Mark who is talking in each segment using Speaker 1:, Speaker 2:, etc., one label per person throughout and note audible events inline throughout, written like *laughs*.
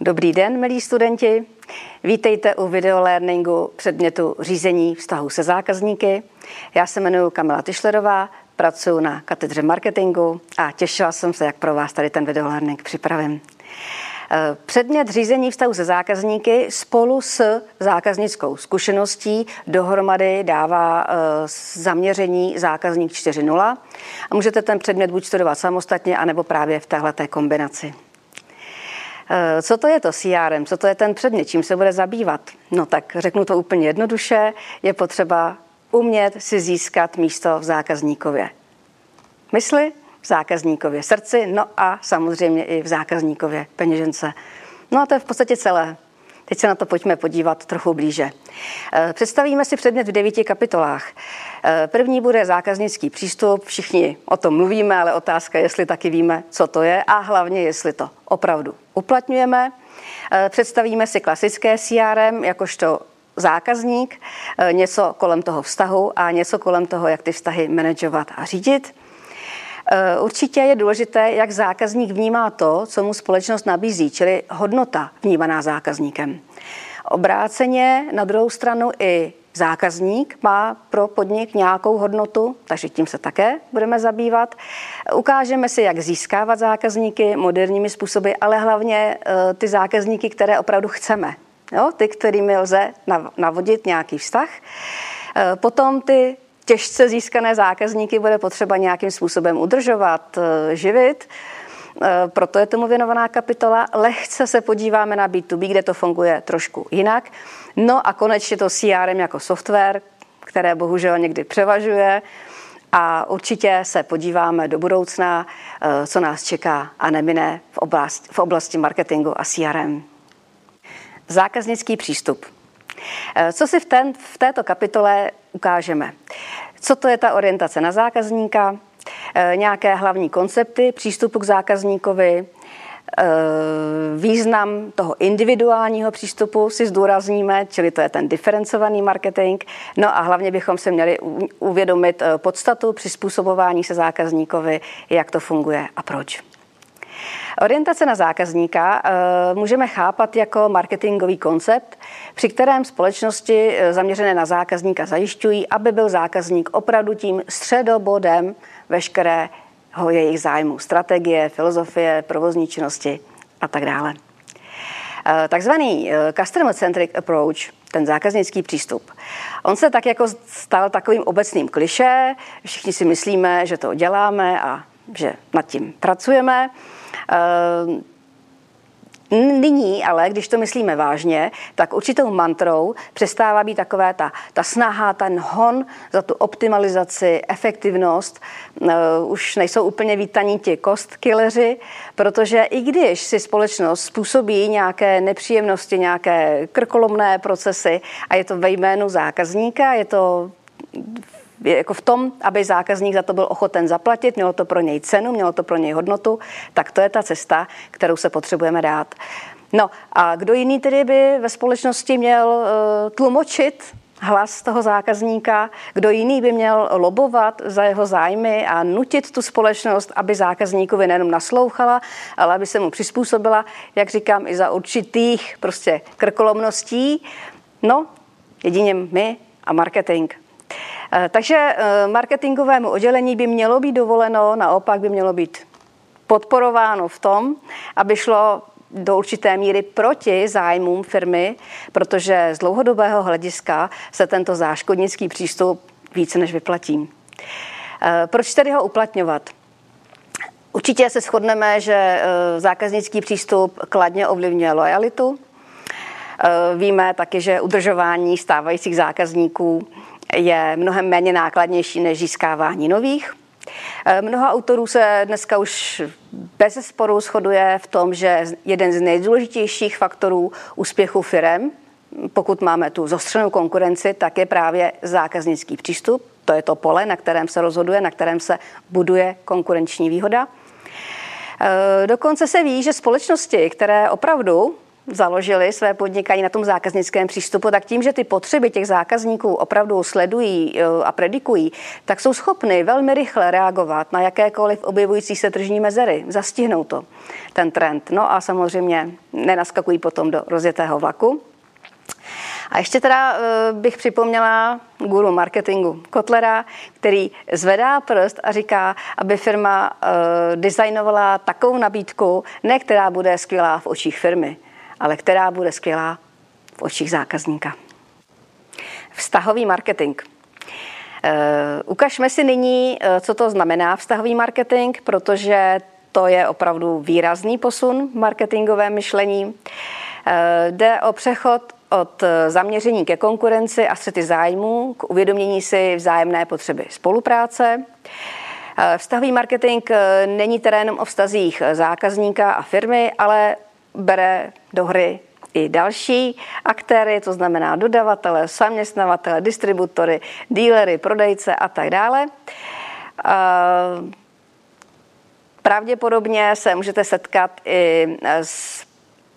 Speaker 1: Dobrý den, milí studenti. Vítejte u videolearningu předmětu řízení vztahu se zákazníky. Já se jmenuji Kamila Tyšlerová, pracuji na katedře marketingu a těšila jsem se, jak pro vás tady ten videolearning připravím. Předmět řízení vztahu se zákazníky spolu s zákaznickou zkušeností dohromady dává eh, zaměření zákazník 4.0 a můžete ten předmět buď studovat samostatně, anebo právě v téhleté kombinaci. Eh, co to je to CRM? Co to je ten předmět? Čím se bude zabývat? No tak řeknu to úplně jednoduše. Je potřeba umět si získat místo v zákazníkově mysli, v zákazníkově srdci, no a samozřejmě i v zákazníkově peněžence. No a to je v podstatě celé. Teď se na to pojďme podívat trochu blíže. Eh, představíme si předmět v devíti kapitolách. Eh, první bude zákaznický přístup. Všichni o tom mluvíme, ale otázka je, jestli taky víme, co to je a hlavně, jestli to opravdu uplatňujeme. Eh, představíme si klasické CRM jakožto zákazník, něco kolem toho vztahu a něco kolem toho, jak ty vztahy manažovat a řídit. Určitě je důležité, jak zákazník vnímá to, co mu společnost nabízí, čili hodnota vnímaná zákazníkem. Obráceně na druhou stranu i zákazník má pro podnik nějakou hodnotu, takže tím se také budeme zabývat. Ukážeme si, jak získávat zákazníky moderními způsoby, ale hlavně eh, ty zákazníky, které opravdu chceme. Jo? Ty, kterými lze navodit nějaký vztah. Eh, potom ty těžce získané zákazníky bude potřeba nějakým způsobem udržovat, eh, živit. Eh, proto je tomu věnovaná kapitola. Lehce se podíváme na B2B, kde to funguje trošku jinak. No a konečně to CRM jako software, které bohužel někdy převažuje. A určitě se podíváme do budoucna, eh, co nás čeká a nemine v oblasti, v oblasti marketingu a CRM. Zákaznický přístup. Co si v, ten, v této kapitole ukážeme? Co to je ta orientace na zákazníka? Eh, nějaké hlavní koncepty přístupu k zákazníkovi, eh, význam toho individuálního přístupu si zdůrazníme, čili to je ten diferencovaný marketing. No a hlavně bychom se měli uvědomit eh, podstatu přizpůsobování se zákazníkovi, jak to funguje a proč. Orientace na zákazníka můžeme chápat jako marketingový koncept, při kterém společnosti zaměřené na zákazníka zajišťují, aby byl zákazník opravdu tím středobodem veškerého jejich zájmu, strategie, filozofie, provozní činnosti a tak dále. Eh, takzvaný eh, customer-centric approach, ten zákaznický přístup, on se tak jako stal takovým obecným kliše, všichni si myslíme, že to děláme a že nad tím pracujeme. Eh, Nyní ale, když to myslíme vážně, tak určitou mantrou přestává být takové ta, ta snaha, ten hon za tu optimalizaci, efektivnost. Uh, už nejsou úplně vítaní ti kostkilleři, protože i když si společnost způsobí nějaké nepříjemnosti, nějaké krkolomné procesy a je to ve jménu zákazníka, je to jako v tom, aby zákazník za to byl ochoten zaplatit, mělo to pro něj cenu, mělo to pro něj hodnotu, tak to je ta cesta, kterou se potřebujeme dát. No a kdo jiný tedy by ve společnosti měl uh, tlumočit hlas toho zákazníka, kdo jiný by měl lobovat za jeho zájmy a nutit tu společnost, aby zákazníkovi nejenom naslouchala, ale aby se mu přizpůsobila, jak říkám, i za určitých prostě krkolomností. No, jedině my a marketing. Eh, takže eh, marketingovému oddělení by mělo být dovoleno, naopak by mělo být podporováno v tom, aby šlo do určité míry proti zájmům firmy, protože z dlouhodobého hlediska se tento záškodnický přístup více než vyplatí. Eh, proč tedy ho uplatňovat? Určitě se shodneme, že zákaznický přístup kladně ovlivňuje lojalitu. Víme taky, že udržování stávajících zákazníků je mnohem méně nákladnější než získávání nových. Eh, mnoho autorů se dneska už bez sporu shoduje v tom, že jeden z nejdůležitějších faktorů úspěchu firm, pokud máme tu zostřenou konkurenci, tak je právě zákaznický přístup. To je to pole, na kterém se rozhoduje, na kterém se buduje konkurenční výhoda. Eh, dokonce se ví, že společnosti, které opravdu založili své podnikání na tom zákaznickém přístupu, tak tím, že ty potřeby těch zákazníků opravdu sledují eh, a predikují, tak jsou schopny velmi rychle reagovat na jakékoliv objevující se tržní mezery, zastihnou to, ten trend. No a samozřejmě nenaskakují potom do rozjetého vlaku. A ještě teda eh, bych připomněla guru marketingu Kotlera, který zvedá prst a říká, aby firma eh, designovala takovou nabídku, ne která bude skvělá v očích firmy, ale která bude skvělá v očích zákazníka. Vztahový marketing. Uh, ukažme si nyní, co to znamená vztahový marketing, protože to je opravdu výrazný posun v marketingovém myšlení. Uh, jde o přechod od zaměření ke konkurenci a střety zájmů k uvědomění si vzájemné potřeby spolupráce. Vztahový marketing není jenom o vztazích zákazníka a firmy, ale bere do hry i další aktéry, to znamená dodavatele, zaměstnavatele, distributory, dílery, prodejce a tak dále. Pravděpodobně se můžete setkat i s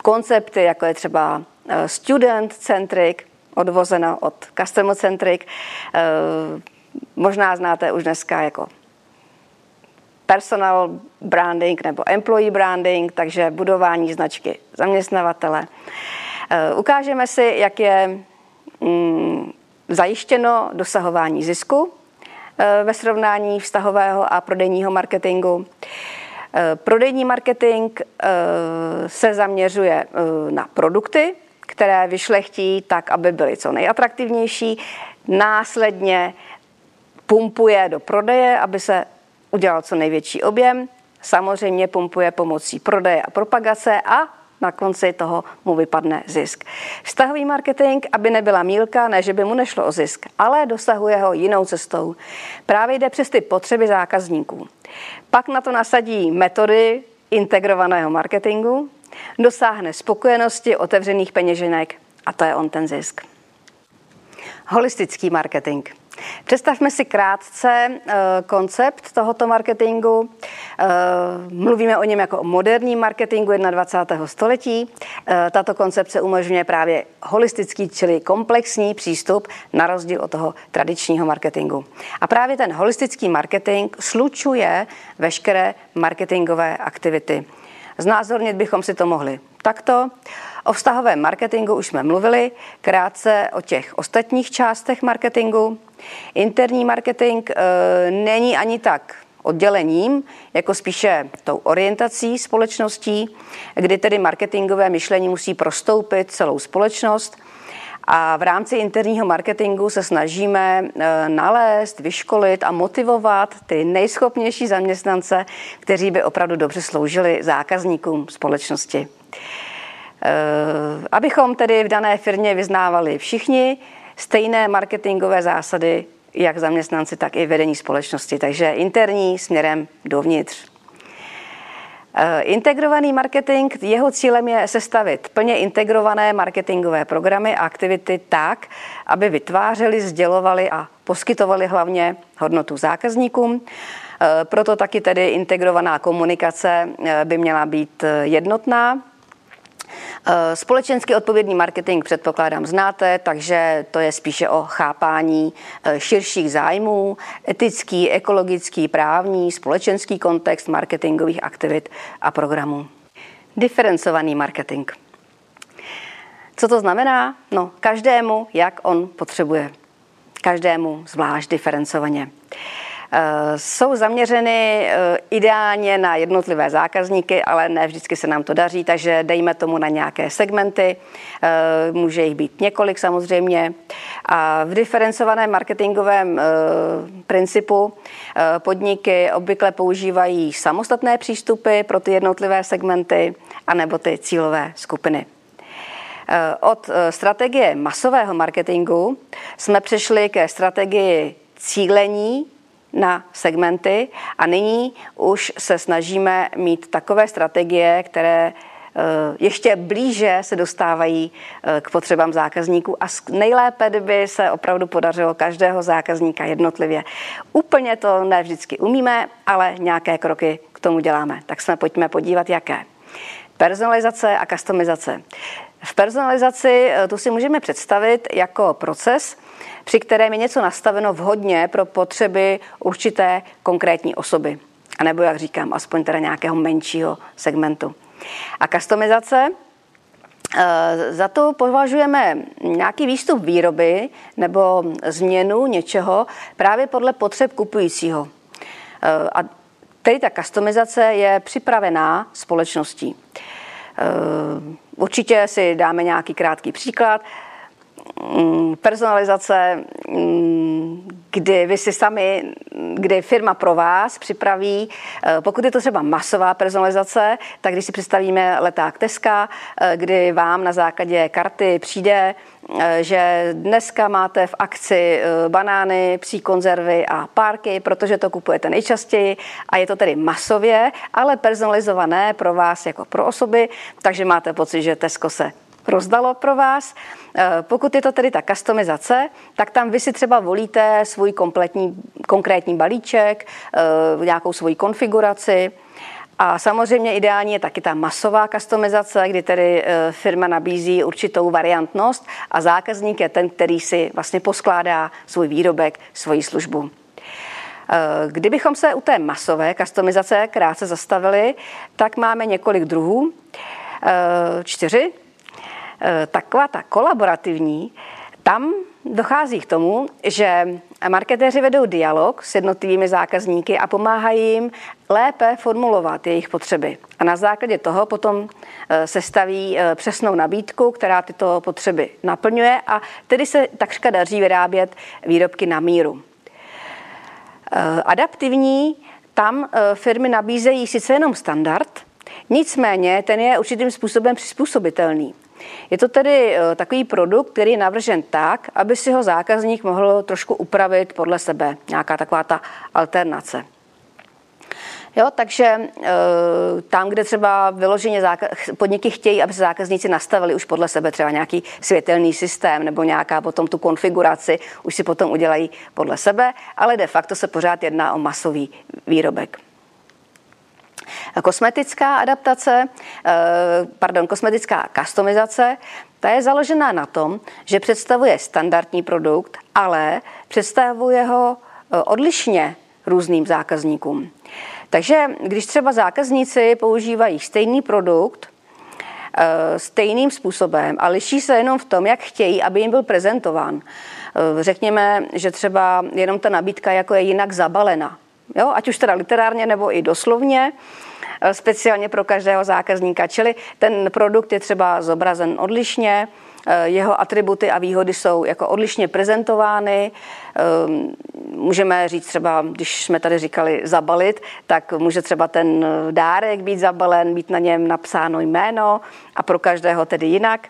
Speaker 1: koncepty, jako je třeba Eh, student centric, odvozeno od customer centric. Eh, možná znáte už dneska jako personal branding nebo employee branding, takže budování značky zaměstnavatele. Eh, ukážeme si, jak je mm, zajištěno dosahování zisku ve srovnání vztahového a prodejního marketingu. Prodejní marketing se zaměřuje na produkty, které vyšlechtí tak, aby byly co nejatraktivnější. Následně pumpuje do prodeje, aby se udělal co největší objem. Samozřejmě pumpuje pomocí prodeje a propagace a na konci toho mu vypadne zisk. Vztahový marketing, aby nebyla mílka, ne, že by mu nešlo o zisk, ale dosahuje ho jinou cestou. Právě jde přes ty potřeby zákazníků. Pak na to nasadí metody integrovaného marketingu, dosáhne spokojenosti otevřených peněženek a to je on ten zisk. Holistický marketing. Představme si krátce uh, koncept tohoto marketingu. Uh, mluvíme o něm jako o moderním marketingu 21. století. Uh, tato koncepce umožňuje právě holistický, čili komplexní přístup na rozdíl od toho tradičního marketingu. A právě ten holistický marketing slučuje veškeré marketingové aktivity Znázornit bychom si to mohli takto. O vztahovém marketingu už jsme mluvili, krátce o těch ostatních částech marketingu. Interní marketing e, není ani tak oddělením, jako spíše tou orientací společností, kdy tedy marketingové myšlení musí prostoupit celou společnost – a v rámci interního marketingu se snažíme eh, nalézt, vyškolit a motivovat ty nejschopnější zaměstnance, kteří by opravdu dobře sloužili zákazníkům společnosti. Eh, abychom tedy v dané firmě vyznávali všichni stejné marketingové zásady, jak zaměstnanci, tak i vedení společnosti. Takže interní směrem dovnitř. Eh, integrovaný marketing, jeho cílem je sestavit plně integrované marketingové programy a aktivity tak, aby vytvářely, sdělovaly a poskytovaly hlavně hodnotu zákazníkům. Eh, proto taky tedy integrovaná komunikace eh, by měla být jednotná, společensky odpovědný marketing předpokládám znáte, takže to je spíše o chápání eh, širších zájmů, etický, ekologický, právní, společenský kontext marketingových aktivit a programů. Diferencovaný marketing. Co to znamená? No, každému, jak on potřebuje. Každému zvlášť diferencovaně. Eh, jsou zaměřeny eh, ideálně na jednotlivé zákazníky, ale ne vždycky se nám to daří, takže dejme tomu na nějaké segmenty. Eh, může jich být několik samozřejmě. A v diferencovaném marketingovém principu podniky obvykle používají samostatné přístupy pro ty jednotlivé segmenty anebo ty cílové skupiny. Od strategie masového marketingu jsme přešli ke strategii cílení na segmenty a nyní už se snažíme mít takové strategie, které eh, ještě blíže se dostávají eh, k potřebám zákazníků a nejlépe by se opravdu podařilo každého zákazníka jednotlivě. Úplně to ne vždycky umíme, ale nějaké kroky k tomu děláme. Tak jsme pojďme podívat, jaké. Personalizace a customizace. V personalizaci tu si můžeme představit jako proces, při kterém je něco nastaveno vhodně pro potřeby určité konkrétní osoby. A nebo, jak říkám, aspoň teda nějakého menšího segmentu. A customizace eh, za to považujeme nějaký výstup výroby nebo změnu něčeho právě podle potřeb kupujícího. Eh, a tedy ta customizace je připravená společností. Eh, určitě si dáme nějaký krátký příklad. Mm, personalizace, mm, kdy vy si sami, kdy firma pro vás připraví, eh, pokud je to třeba masová personalizace, tak když si představíme leták Teska, eh, kdy vám na základě karty přijde, eh, že dneska máte v akci banány, psí konzervy a párky, protože to kupujete nejčastěji a je to tedy masově, ale personalizované pro vás jako pro osoby, takže máte pocit, že Tesco se rozdalo pro vás. Eh, pokud je to tedy ta customizace, tak tam vy si třeba volíte svůj kompletní, konkrétní balíček, eh, nějakou svoji konfiguraci. A samozřejmě ideální je taky ta masová customizace, kdy tedy eh, firma nabízí určitou variantnost a zákazník je ten, který si vlastně poskládá svůj výrobek, svoji službu. Kdybychom se u té masové customizace krátce zastavili, tak máme několik druhů, čtyři taková ta kolaborativní, tam dochází k tomu, že marketéři vedou dialog s jednotlivými zákazníky a pomáhají jim lépe formulovat jejich potřeby. A na základě toho potom eh, se staví eh, přesnou nabídku, která tyto potřeby naplňuje a tedy se takřka daří vyrábět výrobky na míru. Adaptivní, tam firmy nabízejí sice jenom standard, nicméně ten je určitým způsobem přizpůsobitelný. Je to tedy eh, takový produkt, který je navržen tak, aby si ho zákazník mohl trošku upravit podle sebe. Nějaká taková ta alternace. Jo, takže e, tam, kde třeba vyloženě podniky chtějí, aby se zákazníci nastavili už podle sebe třeba nějaký světelný systém nebo nějaká potom tu konfiguraci, už si potom udělají podle sebe, ale de facto se pořád jedná o masový výrobek. Kosmetická adaptace, eh, pardon, kosmetická customizace, ta je založená na tom, že představuje standardní produkt, ale představuje ho eh, odlišně různým zákazníkům. Takže když třeba zákazníci používají stejný produkt, eh, stejným způsobem a liší se jenom v tom, jak chtějí, aby jim byl prezentován. Řekněme, že třeba jenom ta nabídka jako je jinak zabalena. Jo? Ať už teda literárně nebo i doslovně, Eh, speciálně pro každého zákazníka. Čili ten produkt je třeba zobrazen odlišně, eh, jeho atributy a výhody jsou jako odlišně prezentovány. Ehm, můžeme říct třeba, když jsme tady říkali zabalit, tak může třeba ten dárek být zabalen, být na něm napsáno jméno a pro každého tedy jinak.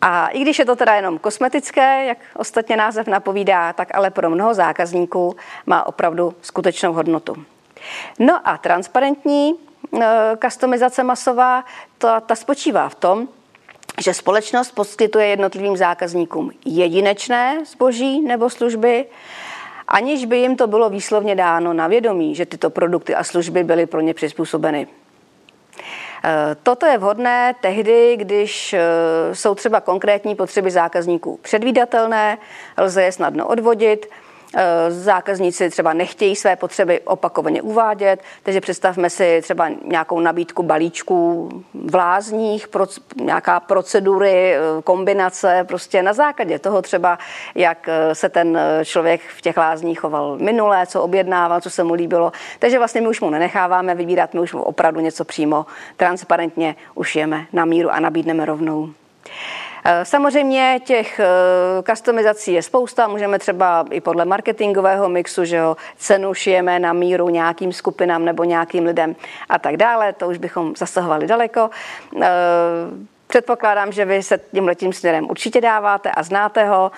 Speaker 1: A i když je to teda jenom kosmetické, jak ostatně název napovídá, tak ale pro mnoho zákazníků má opravdu skutečnou hodnotu. No a transparentní kustomizace eh, masová, ta, ta spočívá v tom, že společnost poskytuje jednotlivým zákazníkům jedinečné zboží nebo služby, aniž by jim to bylo výslovně dáno na vědomí, že tyto produkty a služby byly pro ně přizpůsobeny. Eh, toto je vhodné tehdy, když eh, jsou třeba konkrétní potřeby zákazníků předvídatelné, lze je snadno odvodit, zákazníci třeba nechtějí své potřeby opakovaně uvádět, takže představme si třeba nějakou nabídku balíčků vlázních, nějaká procedury, eh, kombinace, prostě na základě toho třeba, jak eh, se ten člověk v těch lázních choval minulé, co objednával, co se mu líbilo. Takže vlastně my už mu nenecháváme vybírat, my už mu opravdu něco přímo transparentně ušijeme na míru a nabídneme rovnou. Eh, samozřejmě těch customizací eh, je spousta, můžeme třeba i podle marketingového mixu, že jo, cenu šijeme na míru nějakým skupinám nebo nějakým lidem a tak dále, to už bychom zasahovali daleko. Eh, předpokládám, že vy se tím letím směrem určitě dáváte a znáte ho.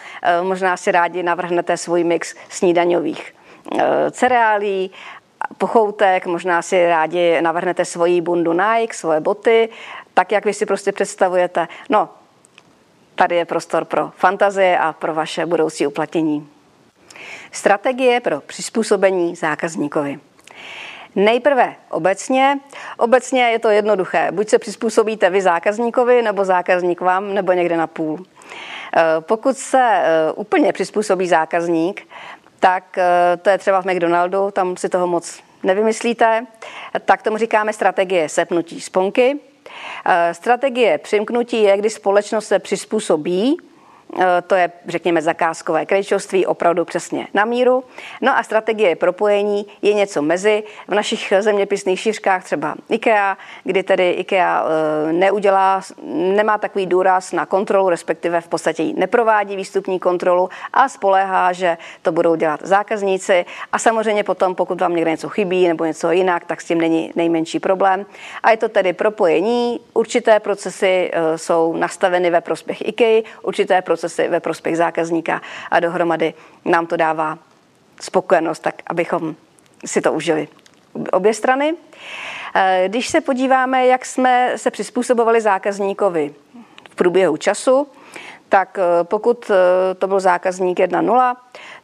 Speaker 1: Možná si rádi navrhnete svůj mix snídaňových cereálí, pochoutek, možná si rádi navrhnete svoji bundu Nike, svoje boty, tak, jak vy si prostě představujete. No, Tady je prostor pro fantazie a pro vaše budoucí uplatnění. Strategie pro přizpůsobení zákazníkovi. Nejprve obecně. Obecně je to jednoduché. Buď se přizpůsobíte vy zákazníkovi, nebo zákazník vám, nebo někde na půl. Eh, pokud se eh, úplně přizpůsobí zákazník, tak eh, to je třeba v McDonaldu, tam si toho moc nevymyslíte, tak tomu říkáme strategie sepnutí sponky. Strategie přimknutí je, kdy společnost se přizpůsobí Eh, to je, řekněme, zakázkové krejčovství, opravdu přesně na míru. No a strategie propojení je něco mezi. V našich zeměpisných šířkách třeba IKEA, kdy tedy IKEA eh, neudělá, nemá takový důraz na kontrolu, respektive v podstatě neprovádí výstupní kontrolu a spoléhá, že to budou dělat zákazníci. A samozřejmě potom, pokud vám někde něco chybí nebo něco jinak, tak s tím není nejmenší problém. A je to tedy propojení. Určité procesy eh, jsou nastaveny ve prospěch IKEA, určité procesy procesy ve prospěch zákazníka a dohromady nám to dává spokojenost, tak abychom si to užili obě strany. Eh, když se podíváme, jak jsme se přizpůsobovali zákazníkovi v průběhu času, tak eh, pokud eh, to byl zákazník 1.0,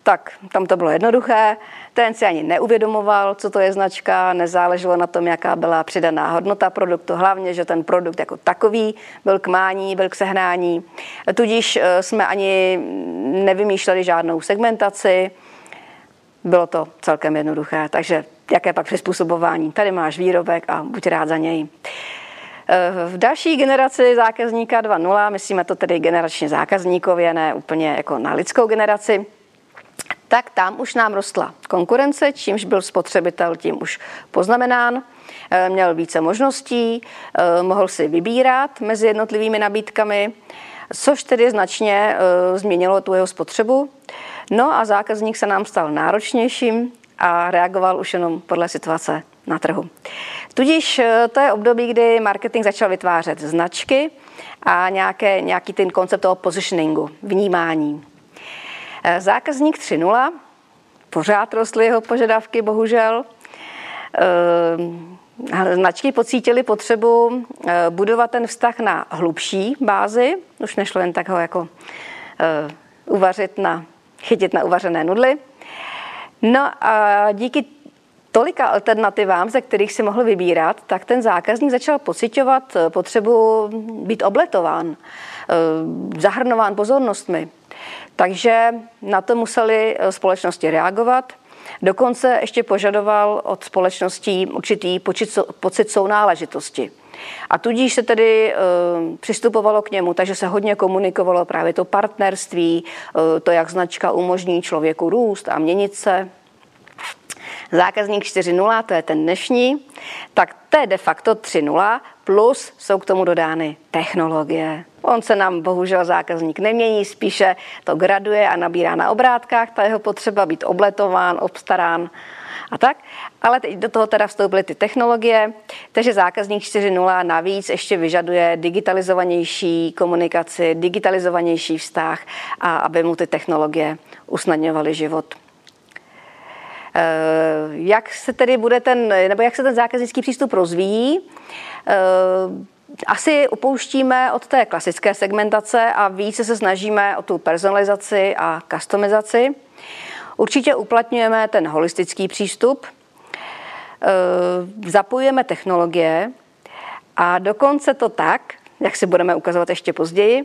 Speaker 1: tak tam to bylo jednoduché. Ten si ani neuvědomoval, co to je značka, nezáleželo na tom, jaká byla přidaná hodnota produktu, hlavně, že ten produkt jako takový byl k mání, byl k sehnání. Tudíž eh, jsme ani nevymýšleli žádnou segmentaci, bylo to celkem jednoduché, takže jaké pak přizpůsobování? Tady máš výrobek a buď rád za něj. Eh, v další generaci zákazníka 2.0, myslíme to tedy generačně zákazníkově, ne úplně jako na lidskou generaci, tak tam už nám rostla konkurence, čímž byl spotřebitel tím už poznamenán, eh, měl více možností, eh, mohl si vybírat mezi jednotlivými nabídkami, což tedy značně změnilo tu jeho spotřebu. No a zákazník se nám stal náročnějším a reagoval už jenom podle situace na trhu. Tudíž eh, to je období, kdy marketing začal vytvářet značky a nějaké, nějaký ten koncept toho positioningu, vnímání. Eh, zákazník 3.0, pořád rostly jeho požadavky, bohužel. Eh, značky pocítily potřebu budovat ten vztah na hlubší bázi, už nešlo jen tak ho jako uvařit na, chytit na uvařené nudly. No a díky tolika alternativám, ze kterých si mohl vybírat, tak ten zákazník začal pocitovat eh, potřebu být obletován, eh, zahrnován pozornostmi. Takže na to museli eh, společnosti reagovat. Dokonce ještě požadoval od společností určitý pocit sounáležitosti. A tudíž se tedy e, přistupovalo k němu, takže se hodně komunikovalo právě to partnerství, e, to, jak značka umožní člověku růst a měnit se. Zákazník 4.0, to je ten dnešní, tak to je de facto 3.0, plus jsou k tomu dodány technologie. On se nám bohužel zákazník nemění, spíše to graduje a nabírá na obrátkách, ta jeho potřeba být obletován, obstarán a tak. Ale teď do toho teda vstoupily ty technologie, takže zákazník 4.0 navíc ještě vyžaduje digitalizovanější komunikaci, digitalizovanější vztah a aby mu ty technologie usnadňovaly život. Eh, jak se tedy bude ten, nebo jak se ten zákaznický přístup rozvíjí? Eh, asi upouštíme od té klasické segmentace a více se snažíme o tu personalizaci a customizaci. Určitě uplatňujeme ten holistický přístup, eh, zapojujeme technologie a dokonce to tak, jak si budeme ukazovat ještě později,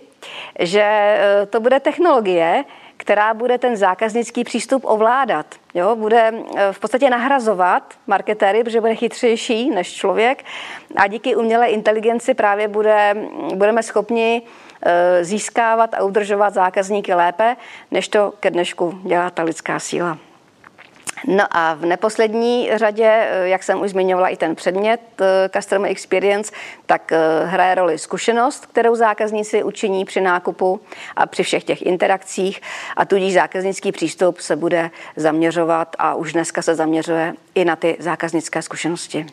Speaker 1: že to bude technologie, která bude ten zákaznický přístup ovládat. Jo? Bude eh, v podstatě nahrazovat marketéry, protože bude chytřejší než člověk a díky umělé inteligenci právě bude, budeme schopni eh, získávat a udržovat zákazníky lépe, než to ke dnešku dělá ta lidská síla. No a v neposlední řadě, eh, jak jsem už zmiňovala i ten předmět eh, Customer Experience, tak eh, hraje roli zkušenost, kterou zákazníci učiní při nákupu a při všech těch interakcích a tudíž zákaznický přístup se bude zaměřovat a už dneska se zaměřuje i na ty zákaznické zkušenosti.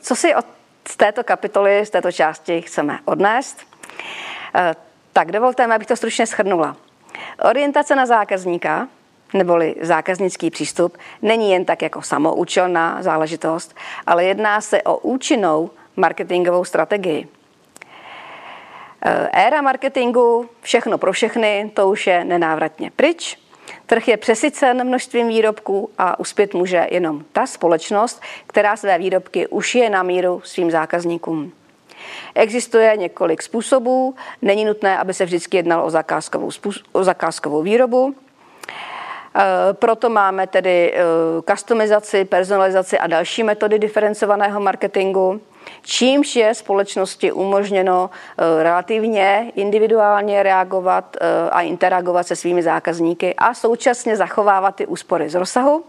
Speaker 1: Co si od z této kapitoly, z této části chceme odnést? Tak dovolte mi, abych to stručně shrnula. Orientace na zákazníka, neboli zákaznický přístup, není jen tak jako samoučelná záležitost, ale jedná se o účinnou marketingovou strategii. Eh, éra marketingu, všechno pro všechny, to už je nenávratně pryč. Trh je přesycen množstvím výrobků a uspět může jenom ta společnost, která své výrobky už je na míru svým zákazníkům. Existuje několik způsobů, není nutné, aby se vždycky jednalo o zakázkovou, o zakázkovou výrobu. E, proto máme tedy e, customizaci, personalizaci a další metody diferencovaného marketingu čímž je společnosti umožněno eh, relativně individuálně reagovat eh, a interagovat se svými zákazníky a současně zachovávat ty úspory z rozsahu.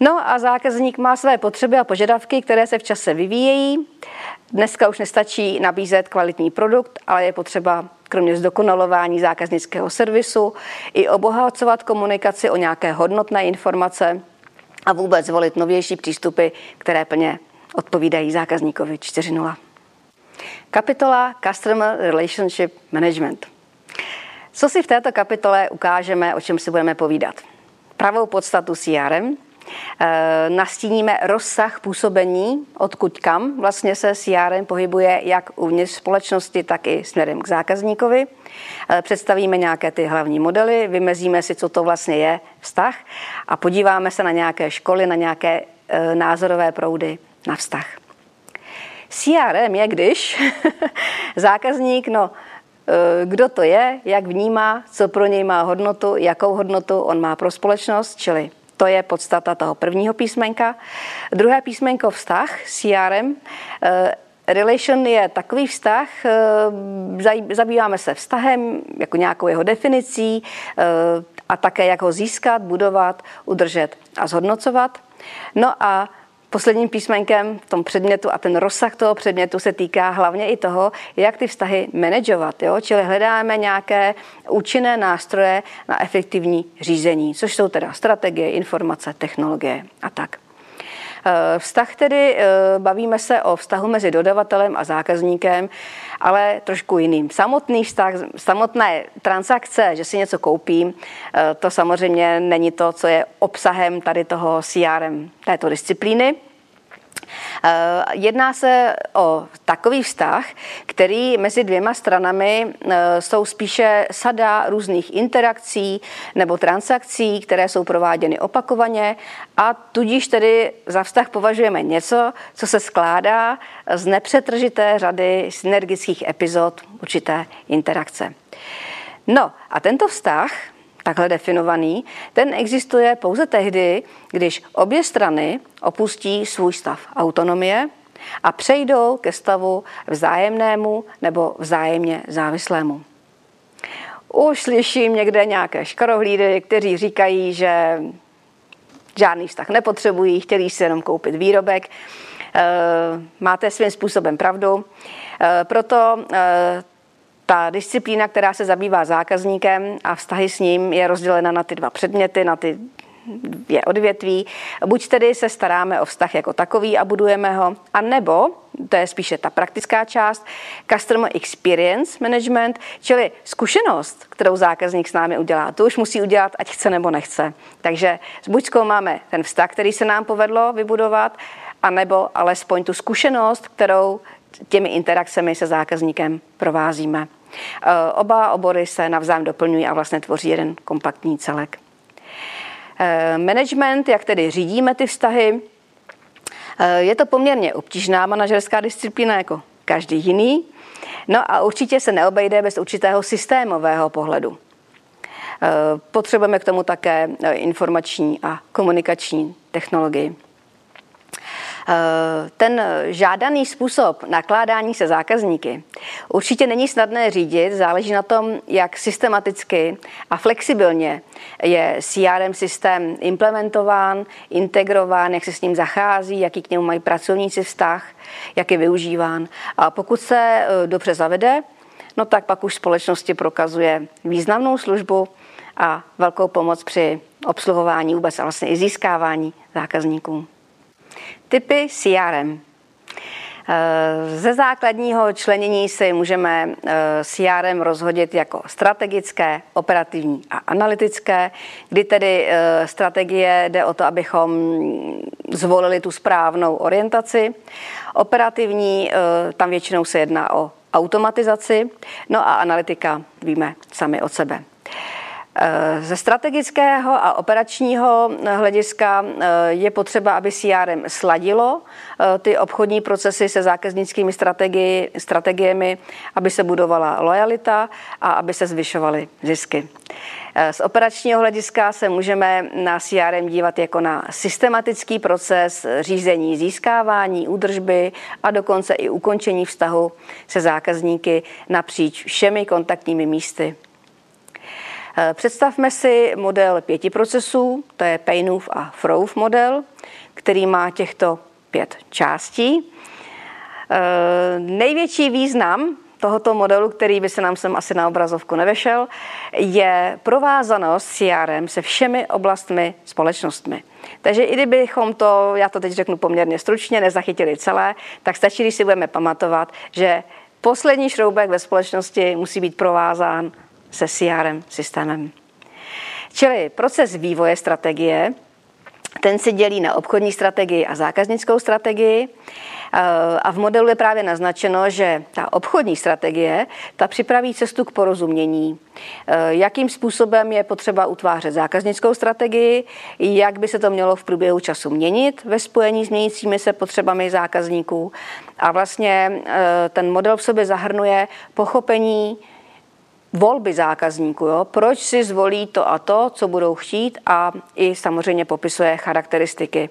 Speaker 1: No a zákazník má své potřeby a požadavky, které se v čase vyvíjejí. Dneska už nestačí nabízet kvalitní produkt, ale je potřeba kromě zdokonalování zákaznického servisu i obohacovat komunikaci o nějaké hodnotné informace a vůbec zvolit novější přístupy, které plně odpovídají zákazníkovi 4.0. Kapitola Customer Relationship Management. Co si v této kapitole ukážeme, o čem si budeme povídat? Pravou podstatu CRM, nastíníme rozsah působení, odkud kam vlastně se CRM pohybuje jak uvnitř společnosti, tak i směrem k zákazníkovi. E, představíme nějaké ty hlavní modely, vymezíme si, co to vlastně je vztah a podíváme se na nějaké školy, na nějaké e, názorové proudy na vztah. CRM je, když *laughs* zákazník, no, kdo to je, jak vnímá, co pro něj má hodnotu, jakou hodnotu on má pro společnost, čili to je podstata toho prvního písmenka. Druhé písmenko vztah, CRM. E, relation je takový vztah, e, zabýváme se vztahem, jako nějakou jeho definicí a také jak ho získat, budovat, udržet a zhodnocovat. No a posledním písmenkem v tom předmětu a ten rozsah toho předmětu se týká hlavně i toho, jak ty vztahy manažovat. Jo? Čili hledáme nějaké účinné nástroje na efektivní řízení, což jsou teda strategie, informace, technologie a tak. Eh, vztah tedy, eh, bavíme se o vztahu mezi dodavatelem a zákazníkem, ale trošku jiným. Samotný vztah, samotné transakce, že si něco koupím, eh, to samozřejmě není to, co je obsahem tady toho CRM, této disciplíny. Eh, jedná se o takový vztah, který mezi dvěma stranami eh, jsou spíše sada různých interakcí nebo transakcí, které jsou prováděny opakovaně a tudíž tedy za vztah považujeme něco, co se skládá z nepřetržité řady synergických epizod určité interakce. No a tento vztah takhle definovaný, ten existuje pouze tehdy, když obě strany opustí svůj stav autonomie a přejdou ke stavu vzájemnému nebo vzájemně závislému. Už slyším někde nějaké škarohlídy, kteří říkají, že žádný vztah nepotřebují, chtějí si jenom koupit výrobek. Eh, máte svým způsobem pravdu. Eh, proto eh, ta disciplína, která se zabývá zákazníkem a vztahy s ním, je rozdělena na ty dva předměty, na ty dvě odvětví. Buď tedy se staráme o vztah jako takový a budujeme ho, a nebo, to je spíše ta praktická část, Customer Experience Management, čili zkušenost, kterou zákazník s námi udělá. To už musí udělat, ať chce nebo nechce. Takže buď zkoumáme ten vztah, který se nám povedlo vybudovat, anebo alespoň tu zkušenost, kterou těmi interakcemi se zákazníkem provázíme. E, oba obory se navzájem doplňují a vlastně tvoří jeden kompaktní celek. E, management, jak tedy řídíme ty vztahy, e, je to poměrně obtížná manažerská disciplína jako každý jiný. No a určitě se neobejde bez určitého systémového pohledu. Potřebujeme k tomu také informační a komunikační technologii. Eh, ten žádaný způsob nakládání se zákazníky určitě není snadné řídit, záleží na tom, jak systematicky a flexibilně je CRM systém implementován, integrován, jak se s ním zachází, jaký k němu mají pracovníci vztah, jak je využíván. A pokud se eh, dobře zavede, no tak pak už společnosti prokazuje významnou službu a velkou pomoc při obsluhování vůbec a vlastně i získávání zákazníků. Typy CRM. Eh, ze základního členění si můžeme eh, CRM rozhodit jako strategické, operativní a analytické, kdy tedy eh, strategie jde o to, abychom zvolili tu správnou orientaci. Operativní, tam většinou se jedná o automatizaci, no a analytika víme sami od sebe. Eh, ze strategického a operačního hlediska eh, je potřeba, aby CRM sladilo eh, ty obchodní procesy se zákaznickými strategi- strategiemi, aby se budovala lojalita a aby se zvyšovaly zisky. Z operačního hlediska se můžeme na CRM dívat jako na systematický proces řízení, získávání, údržby a dokonce i ukončení vztahu se zákazníky napříč všemi kontaktními místy představme si model pěti procesů, to je Painův a Frouf model, který má těchto pět částí. Eh, největší význam tohoto modelu, který by se nám sem asi na obrazovku nevešel, je provázanost CRM se všemi oblastmi společnostmi. Takže i kdybychom to, já to teď řeknu poměrně stručně, nezachytili celé, tak stačí, když si budeme pamatovat, že poslední šroubek ve společnosti musí být provázán se CRM systémem. Čili proces vývoje strategie, ten se dělí na obchodní strategii a zákaznickou strategii. Eh, a v modelu je právě naznačeno, že ta obchodní strategie, ta připraví cestu k porozumění, eh, jakým způsobem je potřeba utvářet zákaznickou strategii, jak by se to mělo v průběhu času měnit ve spojení s měnícími se potřebami zákazníků. A vlastně eh, ten model v sobě zahrnuje pochopení volby zákazníků, jo? proč si zvolí to a to, co budou chtít a i samozřejmě popisuje charakteristiky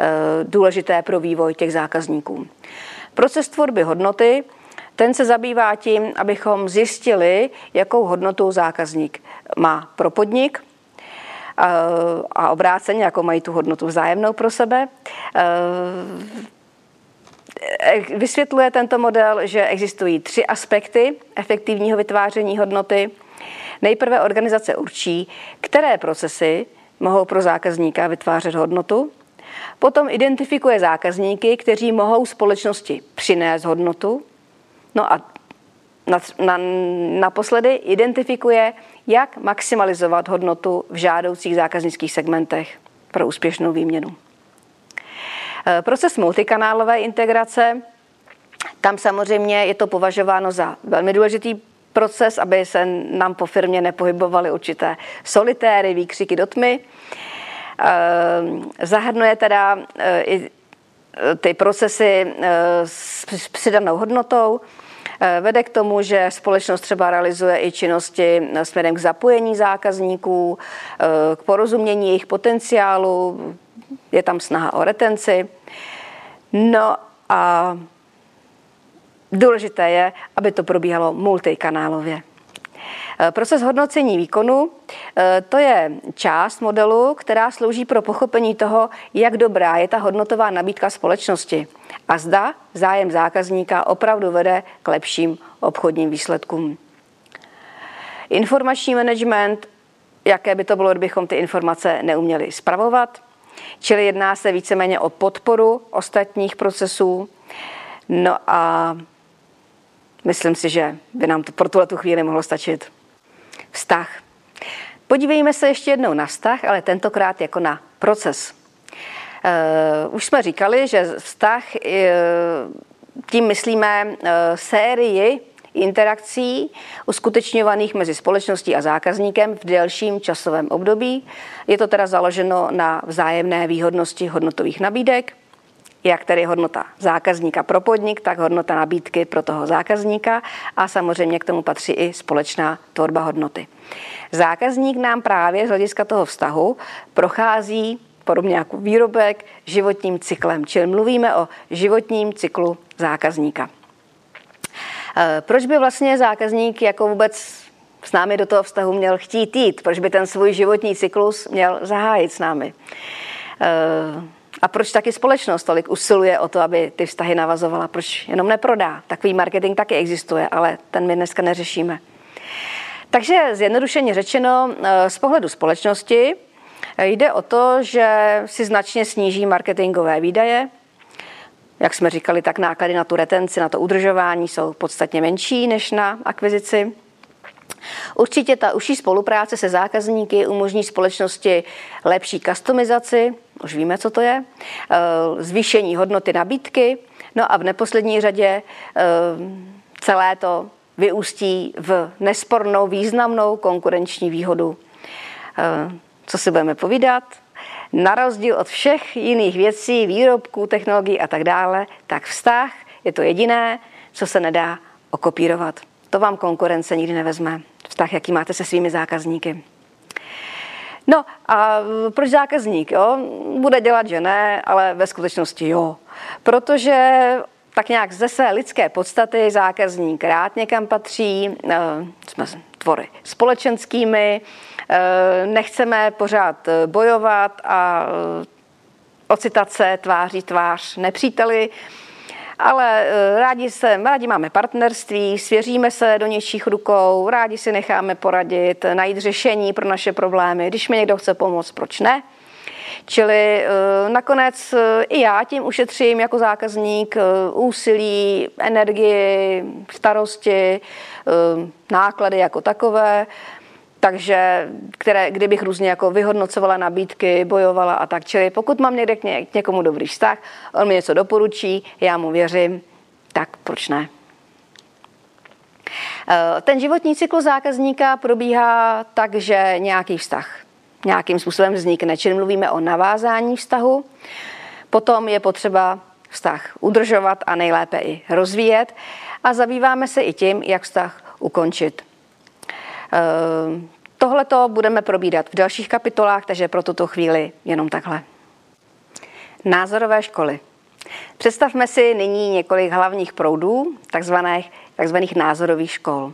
Speaker 1: e, důležité pro vývoj těch zákazníků. Proces tvorby hodnoty, ten se zabývá tím, abychom zjistili, jakou hodnotu zákazník má pro podnik e, a obráceně, jako mají tu hodnotu vzájemnou pro sebe. E, Vysvětluje tento model, že existují tři aspekty efektivního vytváření hodnoty. Nejprve organizace určí, které procesy mohou pro zákazníka vytvářet hodnotu. Potom identifikuje zákazníky, kteří mohou společnosti přinést hodnotu. No a naposledy identifikuje, jak maximalizovat hodnotu v žádoucích zákaznických segmentech pro úspěšnou výměnu. Eh, proces multikanálové integrace, tam samozřejmě je to považováno za velmi důležitý proces, aby se nám po firmě nepohybovaly určité solitéry, výkřiky do tmy. Eh, zahrnuje teda eh, i ty procesy s přidanou hodnotou, Vede k tomu, že společnost třeba realizuje i činnosti směrem k zapojení zákazníků, k porozumění jejich potenciálu, je tam snaha o retenci. No a důležité je, aby to probíhalo multikanálově. Eh, proces hodnocení výkonu eh, to je část modelu, která slouží pro pochopení toho, jak dobrá je ta hodnotová nabídka společnosti a zda zájem zákazníka opravdu vede k lepším obchodním výsledkům. Informační management, jaké by to bylo, kdybychom ty informace neuměli spravovat. Čili jedná se víceméně o podporu ostatních procesů. No a myslím si, že by nám to pro tuhle tu chvíli mohlo stačit. Vztah. Podívejme se ještě jednou na vztah, ale tentokrát jako na proces. Uh, už jsme říkali, že vztah, uh, tím myslíme uh, sérii interakcí uskutečňovaných mezi společností a zákazníkem v delším časovém období. Je to teda založeno na vzájemné výhodnosti hodnotových nabídek, jak tedy hodnota zákazníka pro podnik, tak hodnota nabídky pro toho zákazníka a samozřejmě k tomu patří i společná tvorba hodnoty. Zákazník nám právě z hlediska toho vztahu prochází podobně jako výrobek životním cyklem, čili mluvíme o životním cyklu zákazníka. Eh, proč by vlastně zákazník jako vůbec s námi do toho vztahu měl chtít jít? Proč by ten svůj životní cyklus měl zahájit s námi? Eh, a proč taky společnost tolik usiluje o to, aby ty vztahy navazovala? Proč jenom neprodá? Takový marketing taky existuje, ale ten my dneska neřešíme. Takže zjednodušeně řečeno, eh, z pohledu společnosti jde o to, že si značně sníží marketingové výdaje, jak jsme říkali, tak náklady na tu retenci, na to udržování jsou podstatně menší než na akvizici. Určitě ta užší spolupráce se zákazníky umožní společnosti lepší customizaci, už víme, co to je, eh, zvýšení hodnoty nabídky, no a v neposlední řadě eh, celé to vyústí v nespornou významnou konkurenční výhodu co si budeme povídat, na rozdíl od všech jiných věcí, výrobků, technologií a tak dále, tak vztah je to jediné, co se nedá okopírovat. To vám konkurence nikdy nevezme. Vztah, jaký máte se svými zákazníky. No a proč zákazník? Jo? Bude dělat, že ne, ale ve skutečnosti jo. Protože tak nějak ze své lidské podstaty zákazník rád někam patří, eh, jsme tvory společenskými, nechceme pořád bojovat a eh, ocitat se tváří tvář nepříteli, ale rádi, se, rádi máme partnerství, svěříme se do něčích rukou, rádi si necháme poradit, najít řešení pro naše problémy. Když mi někdo chce pomoct, proč ne? Čili eh, nakonec eh, i já tím ušetřím jako zákazník eh, úsilí, energii, starosti, náklady jako takové, takže které, kdybych různě jako vyhodnocovala nabídky, bojovala a tak. Čili pokud mám někde k, ně, někomu dobrý vztah, on mi něco doporučí, já mu věřím, tak proč ne? Ten životní cyklus zákazníka probíhá tak, že nějaký vztah nějakým způsobem vznikne. Čili mluvíme o navázání vztahu. Potom je potřeba vztah udržovat a nejlépe i rozvíjet. A zabýváme se i tím, jak vztah ukončit. Ehm, Tohle to budeme probídat v dalších kapitolách, takže pro tuto chvíli jenom takhle. Názorové školy. Představme si nyní několik hlavních proudů, takzvaných, takzvaných názorových škol.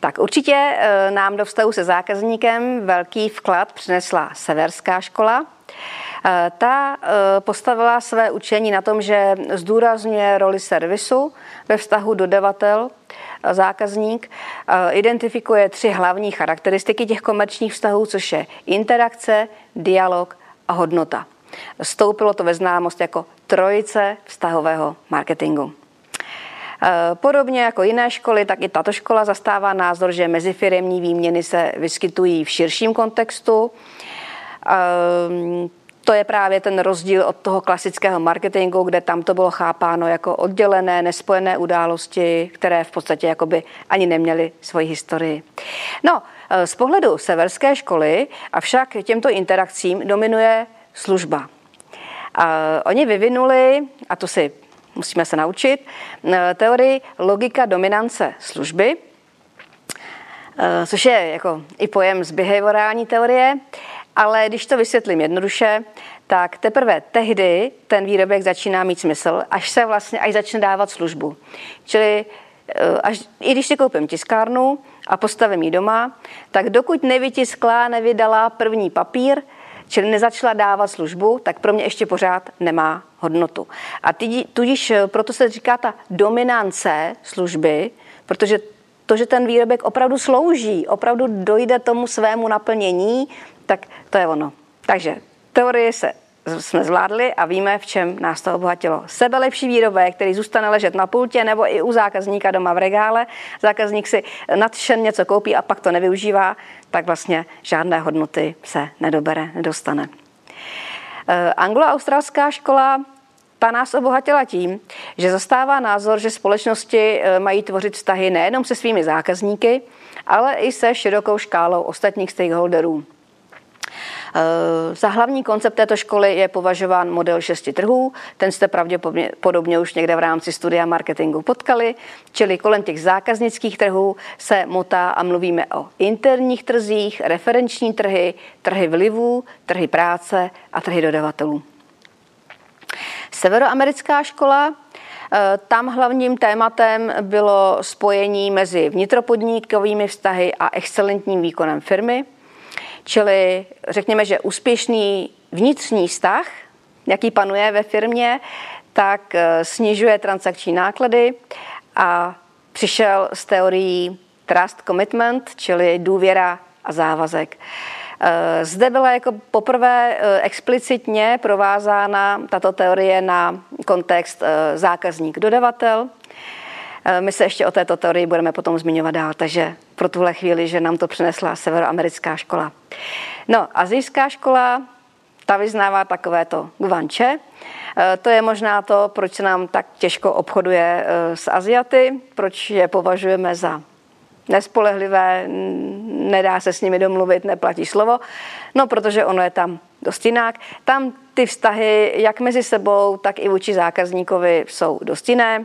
Speaker 1: Tak určitě e, nám do vztahu se zákazníkem velký vklad přinesla severská škola. E, ta e, postavila své učení na tom, že zdůrazňuje roli servisu ve vztahu dodavatel zákazník, identifikuje tři hlavní charakteristiky těch komerčních vztahů, což je interakce, dialog a hodnota. Stoupilo to ve známost jako trojice vztahového marketingu. Podobně jako jiné školy, tak i tato škola zastává názor, že mezifiremní výměny se vyskytují v širším kontextu. E, to je právě ten rozdíl od toho klasického marketingu, kde tam to bylo chápáno jako oddělené, nespojené události, které v podstatě jakoby ani neměly svoji historii. No, e, z pohledu severské školy avšak těmto interakcím dominuje služba. A oni vyvinuli, a to si musíme se naučit, e, teorii logika dominance služby, což je jako i pojem z behaviorální teorie, ale když to vysvětlím jednoduše, tak teprve tehdy ten výrobek začíná mít smysl, až se vlastně, až začne dávat službu. Čili e, až, i když si koupím tiskárnu a postavím ji doma, tak dokud nevytiskla, nevydala první papír, čili nezačala dávat službu, tak pro mě ještě pořád nemá hodnotu. A tudíž eh, proto se říká ta dominance služby, protože to, že ten výrobek opravdu slouží, opravdu dojde tomu svému naplnění, tak to je ono. Takže teorie se jsme zvládli a víme, v čem nás to obohatilo. Sebe lepší výrobek, který zůstane ležet na pultě nebo i u zákazníka doma v regále. Zákazník si nadšen něco koupí a pak to nevyužívá, tak vlastně žádné hodnoty se nedobere, nedostane. Eh, anglo-australská škola ta nás obohatila tím, že zastává názor, že společnosti eh, mají tvořit vztahy nejenom se svými zákazníky, ale i se širokou škálou ostatních stakeholderů. Eh, za hlavní koncept této školy je považován model šesti trhů. Ten jste pravděpodobně už někde v rámci studia marketingu potkali, čili kolem těch zákaznických trhů se motá a mluvíme o interních trzích, referenční trhy, trhy vlivů, trhy práce a trhy dodavatelů. Severoamerická škola eh, tam hlavním tématem bylo spojení mezi vnitropodnikovými vztahy a excelentním výkonem firmy. Čili řekněme, že úspěšný vnitřní vztah, jaký panuje ve firmě, tak eh, snižuje transakční náklady a přišel s teorií trust commitment, čili důvěra a závazek. Eh, zde byla jako poprvé eh, explicitně provázána tato teorie na kontext zákazník-dodavatel. My se ještě o této teorii budeme potom zmiňovat dál, takže pro tuhle chvíli, že nám to přinesla severoamerická škola. No, azijská škola, ta vyznává takovéto guvanče. E, to je možná to, proč se nám tak těžko obchoduje e, s Aziaty, proč je považujeme za nespolehlivé, nedá se s nimi domluvit, neplatí slovo, no protože ono je tam dost jinak. Tam ty vztahy jak mezi sebou, tak i vůči zákazníkovi jsou dost jiné.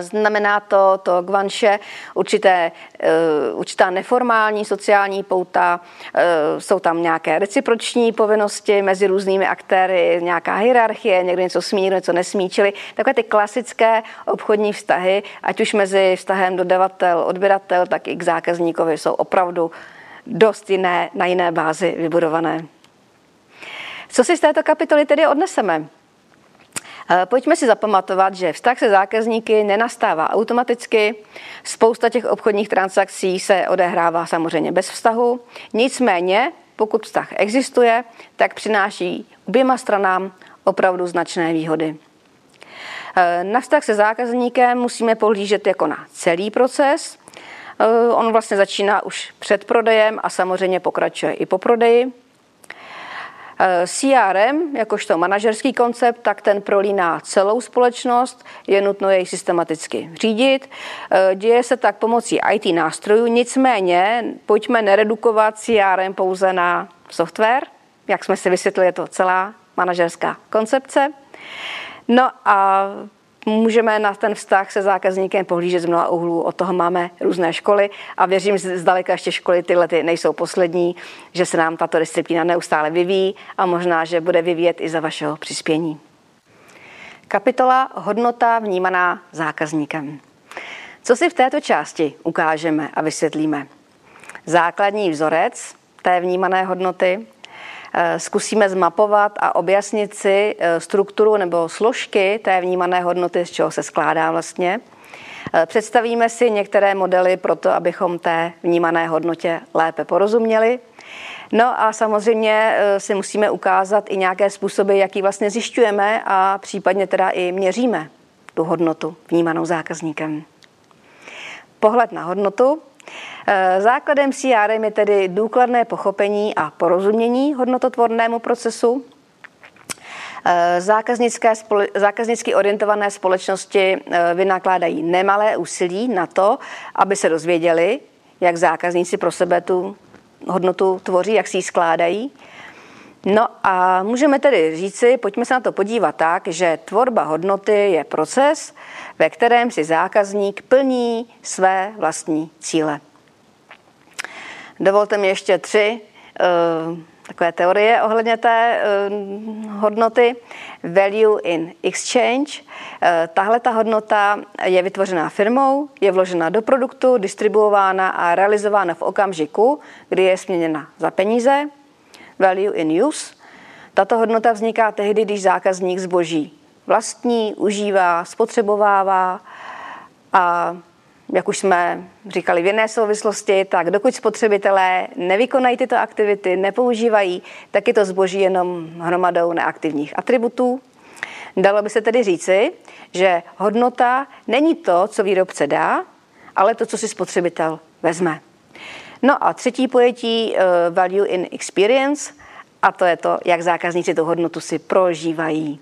Speaker 1: Znamená to, to guanše, určité, eh, určitá neformální sociální pouta, eh, jsou tam nějaké reciproční povinnosti mezi různými aktéry, nějaká hierarchie, někdo něco smí, někdo něco nesmí, čili takové ty klasické obchodní vztahy, ať už mezi vztahem dodavatel, odběratel, tak i k zákazníkovi jsou opravdu dost jiné, na jiné bázi vybudované. Co si z této kapitoly tedy odneseme? Eh, pojďme si zapamatovat, že vztah se zákazníky nenastává automaticky. Spousta těch obchodních transakcí se odehrává samozřejmě bez vztahu. Nicméně, pokud vztah existuje, tak přináší oběma stranám opravdu značné výhody. Eh, na vztah se zákazníkem musíme pohlížet jako na celý proces. Eh, on vlastně začíná už před prodejem a samozřejmě pokračuje i po prodeji. CRM, jakožto manažerský koncept, tak ten prolíná celou společnost, je nutno jej systematicky řídit. Eh, děje se tak pomocí IT nástrojů, nicméně pojďme neredukovat CRM pouze na software, jak jsme si vysvětlili, je to celá manažerská koncepce. No a můžeme na ten vztah se zákazníkem pohlížet z mnoha úhlů. Od toho máme různé školy a věřím, že zdaleka ještě školy tyhle ty nejsou poslední, že se nám tato disciplína neustále vyvíjí a možná, že bude vyvíjet i za vašeho přispění. Kapitola Hodnota vnímaná zákazníkem. Co si v této části ukážeme a vysvětlíme? Základní vzorec té vnímané hodnoty, zkusíme zmapovat a objasnit si eh, strukturu nebo složky té vnímané hodnoty, z čeho se skládá vlastně. Eh, představíme si některé modely pro to, abychom té vnímané hodnotě lépe porozuměli. No a samozřejmě si musíme ukázat i nějaké způsoby, jaký vlastně zjišťujeme a případně teda i měříme tu hodnotu vnímanou zákazníkem. Pohled na hodnotu Eh, základem CRM je tedy důkladné pochopení a porozumění hodnototvornému procesu. Eh, zákaznické, zákaznicky orientované společnosti eh, vynakládají nemalé úsilí na to, aby se dozvěděli, jak zákazníci pro sebe tu hodnotu tvoří, jak si ji skládají. No a můžeme tedy říci, pojďme se na to podívat tak, že tvorba hodnoty je proces, ve kterém si zákazník plní své vlastní cíle. Dovolte mi ještě tři uh, takové teorie ohledně té uh, hodnoty. Value in exchange. Uh, tahle ta hodnota je vytvořená firmou, je vložena do produktu, distribuována a realizována v okamžiku, kdy je směněna za peníze. Value in use. Tato hodnota vzniká tehdy, když zákazník zboží vlastní, užívá, spotřebovává a jak už jsme říkali v jiné souvislosti, tak dokud spotřebitelé nevykonají tyto aktivity, nepoužívají, tak je to zboží jenom hromadou neaktivních atributů. Dalo by se tedy říci, že hodnota není to, co výrobce dá, ale to, co si spotřebitel vezme. No a třetí pojetí uh, value in experience, a to je to, jak zákazníci tu hodnotu si prožívají.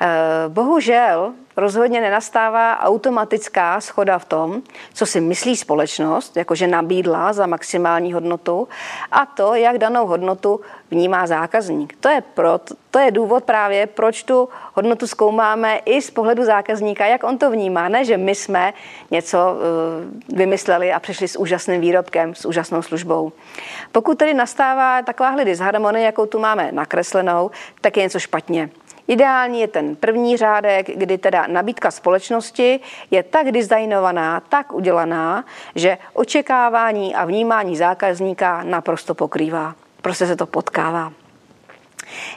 Speaker 1: Uh, bohužel rozhodně nenastává automatická schoda v tom, co si myslí společnost, jakože nabídla za maximální hodnotu, a to, jak danou hodnotu vnímá zákazník. To je, pro, to je důvod právě, proč tu hodnotu zkoumáme i z pohledu zákazníka, jak on to vnímá. Ne, že my jsme něco uh, vymysleli a přišli s úžasným výrobkem, s úžasnou službou. Pokud tedy nastává takováhle disharmonie, jakou tu máme nakreslenou, tak je něco špatně. Ideální je ten první řádek, kdy teda nabídka společnosti je tak designovaná, tak udělaná, že očekávání a vnímání zákazníka naprosto pokrývá. Prostě se to potkává.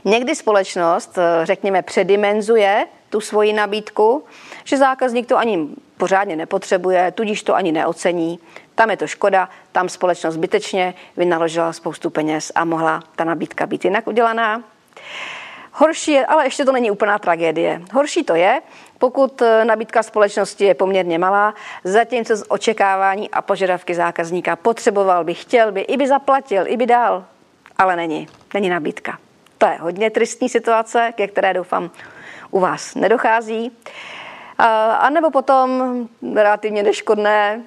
Speaker 1: Někdy společnost, řekněme, předimenzuje tu svoji nabídku, že zákazník to ani pořádně nepotřebuje, tudíž to ani neocení. Tam je to škoda, tam společnost zbytečně vynaložila spoustu peněz a mohla ta nabídka být jinak udělaná. Horší je, ale ještě to není úplná tragédie. Horší to je, pokud eh, nabídka společnosti je poměrně malá, zatímco z očekávání a požadavky zákazníka potřeboval by, chtěl by, i by zaplatil, i by dal, ale není, není nabídka. To je hodně tristní situace, ke které doufám u vás nedochází. A nebo potom relativně neškodné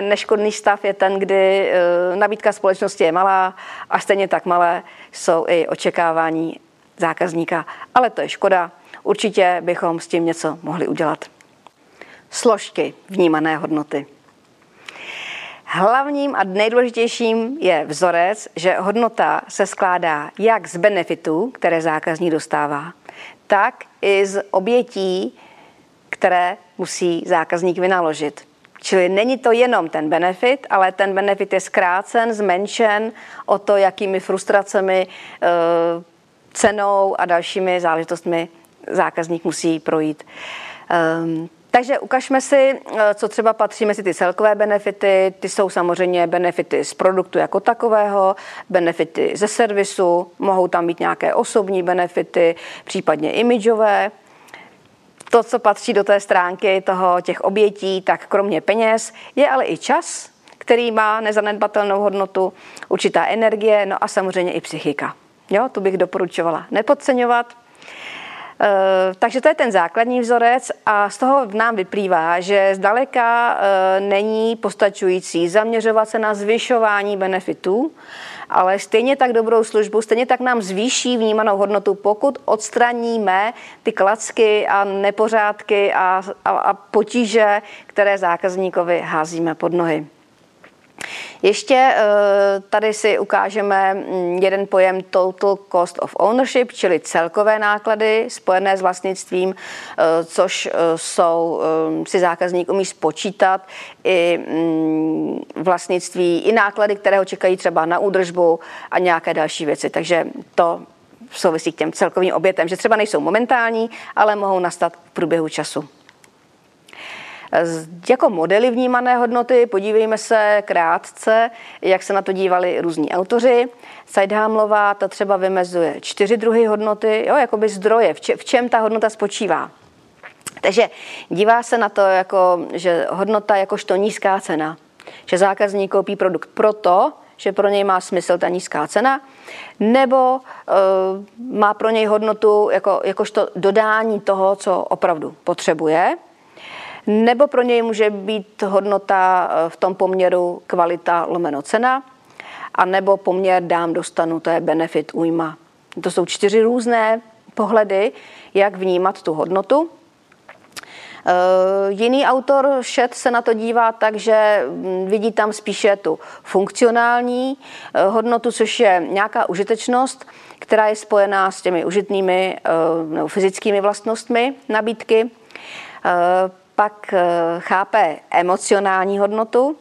Speaker 1: neškodný stav je ten, kdy nabídka společnosti je malá a stejně tak malé jsou i očekávání zákazníka. Ale to je škoda. Určitě bychom s tím něco mohli udělat. Složky vnímané hodnoty. Hlavním a nejdůležitějším je vzorec, že hodnota se skládá jak z benefitů, které zákazník dostává, tak i z obětí, které musí zákazník vynaložit. Čili není to jenom ten benefit, ale ten benefit je zkrácen, zmenšen o to, jakými frustracemi, eh, cenou a dalšími záležitostmi zákazník musí projít. Ehm, takže ukažme si, eh, co třeba patří mezi ty celkové benefity. Ty jsou samozřejmě benefity z produktu jako takového, benefity ze servisu, mohou tam být nějaké osobní benefity, případně imidžové. To, co patří do té stránky toho těch obětí, tak kromě peněz je ale i čas, který má nezanedbatelnou hodnotu, určitá energie, no a samozřejmě i psychika. Jo, tu bych doporučovala nepodceňovat. Eh, takže to je ten základní vzorec a z toho nám vyplývá, že zdaleka eh, není postačující zaměřovat se na zvyšování benefitů, ale stejně tak dobrou službu, stejně tak nám zvýší vnímanou hodnotu, pokud odstraníme ty klacky a nepořádky a, a, a potíže, které zákazníkovi házíme pod nohy. Ještě eh, tady si ukážeme mm, jeden pojem Total Cost of Ownership, čili celkové náklady spojené s vlastnictvím, eh, což eh, jsou, si zákazník umí spočítat i mm, vlastnictví, i náklady, které ho čekají třeba na údržbu a nějaké další věci. Takže to souvisí k těm celkovým obětem, že třeba nejsou momentální, ale mohou nastat v průběhu času. Jako modely vnímané hodnoty podívejme se krátce, jak se na to dívali různí autoři. Seidhamlová ta třeba vymezuje čtyři druhy hodnoty, jo, jakoby zdroje, v, če, v čem ta hodnota spočívá. Takže dívá se na to, jako, že hodnota jakožto nízká cena, že zákazník koupí produkt proto, že pro něj má smysl ta nízká cena, nebo uh, má pro něj hodnotu jako, jakožto dodání toho, co opravdu potřebuje nebo pro něj může být hodnota eh, v tom poměru kvalita lomeno cena, a nebo poměr dám dostanu, to je benefit újma. To jsou čtyři různé pohledy, jak vnímat tu hodnotu. Eh, jiný autor Šet se na to dívá tak, že mm, vidí tam spíše tu funkcionální eh, hodnotu, což je nějaká užitečnost, která je spojená s těmi užitnými nebo fyzickými vlastnostmi nabídky pak eh, chápe emocionální hodnotu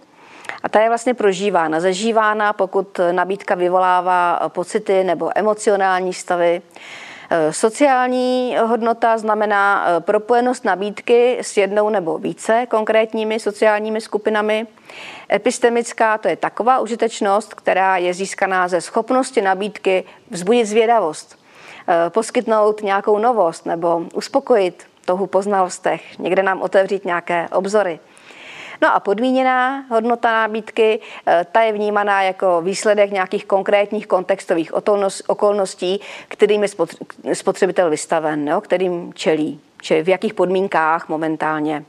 Speaker 1: a ta je vlastně prožívána, zažívána, pokud nabídka vyvolává pocity nebo emocionální stavy. Eh, sociální hodnota znamená eh, propojenost nabídky s jednou nebo více konkrétními sociálními skupinami. Epistemická to je taková užitečnost, která je získaná ze schopnosti nabídky vzbudit zvědavost, poskytnout nějakou novost nebo uspokojit touhu po znalostech, někde nám otevřít nějaké obzory. No a podmíněná hodnota nábídky, eh, ta je vnímaná jako výsledek nějakých konkrétních kontextových okolností, kterým je spotřebitel vystaven, jo, kterým čelí, čili v jakých podmínkách momentálně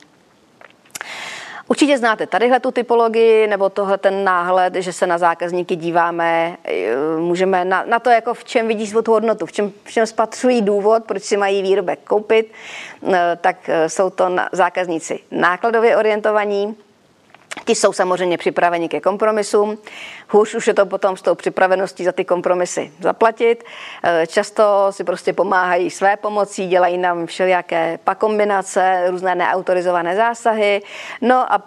Speaker 1: Určitě znáte tadyhle tu typologii nebo tohle ten náhled, že se na zákazníky díváme, eh, můžeme na, na to, jako v čem vidí svou hodnotu, v čem, v čem spatřují důvod, proč si mají výrobek koupit, eh, tak eh, jsou to zákazníci nákladově orientovaní, Ti jsou samozřejmě připraveni ke kompromisům. Hůř už je to potom s tou připraveností za ty kompromisy zaplatit. Eh, často si prostě pomáhají své pomocí, dělají nám všelijaké pakombinace, různé neautorizované zásahy. No a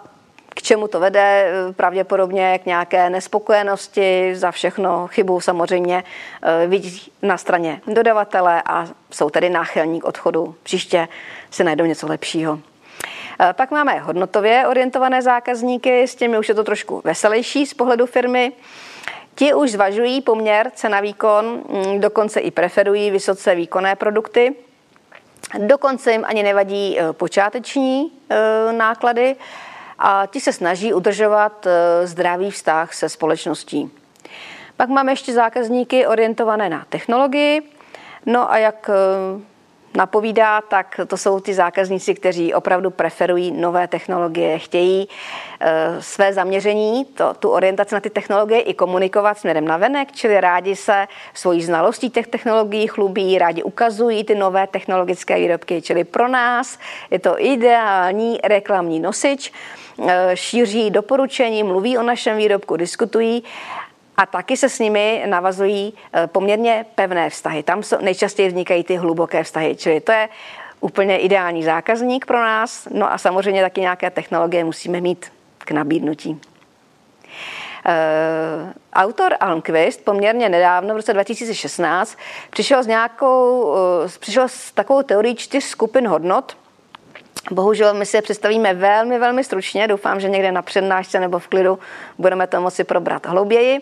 Speaker 1: k čemu to vede? Eh, pravděpodobně k nějaké nespokojenosti, za všechno chybu samozřejmě eh, vidí na straně dodavatele a jsou tedy náchylní k odchodu. Příště si najdou něco lepšího. Eh, pak máme hodnotově orientované zákazníky, s těmi už je to trošku veselější z pohledu firmy. Ti už zvažují poměr cena-výkon, mm, dokonce i preferují vysoce výkonné produkty. Dokonce jim ani nevadí eh, počáteční eh, náklady a ti se snaží udržovat zdravý vztah se společností. Pak máme ještě zákazníky orientované na technologii. No a jak napovídá, tak to jsou ty zákazníci, kteří opravdu preferují nové technologie, chtějí e, své zaměření, to, tu orientaci na ty technologie i komunikovat směrem na venek, čili rádi se svojí znalostí těch technologií chlubí, rádi ukazují ty nové technologické výrobky, čili pro nás je to ideální reklamní nosič, e, šíří doporučení, mluví o našem výrobku, diskutují a taky se s nimi navazují eh, poměrně pevné vztahy. Tam nejčastěji vznikají ty hluboké vztahy, čili to je úplně ideální zákazník pro nás. No a samozřejmě taky nějaké technologie musíme mít k nabídnutí. Uh, autor Almquist poměrně nedávno, v roce 2016, přišel s nějakou, uh, přišel s takovou teorií čtyř skupin hodnot, Bohužel my si je představíme velmi, velmi stručně. Doufám, že někde na přednášce nebo v klidu budeme to moci probrat hlouběji.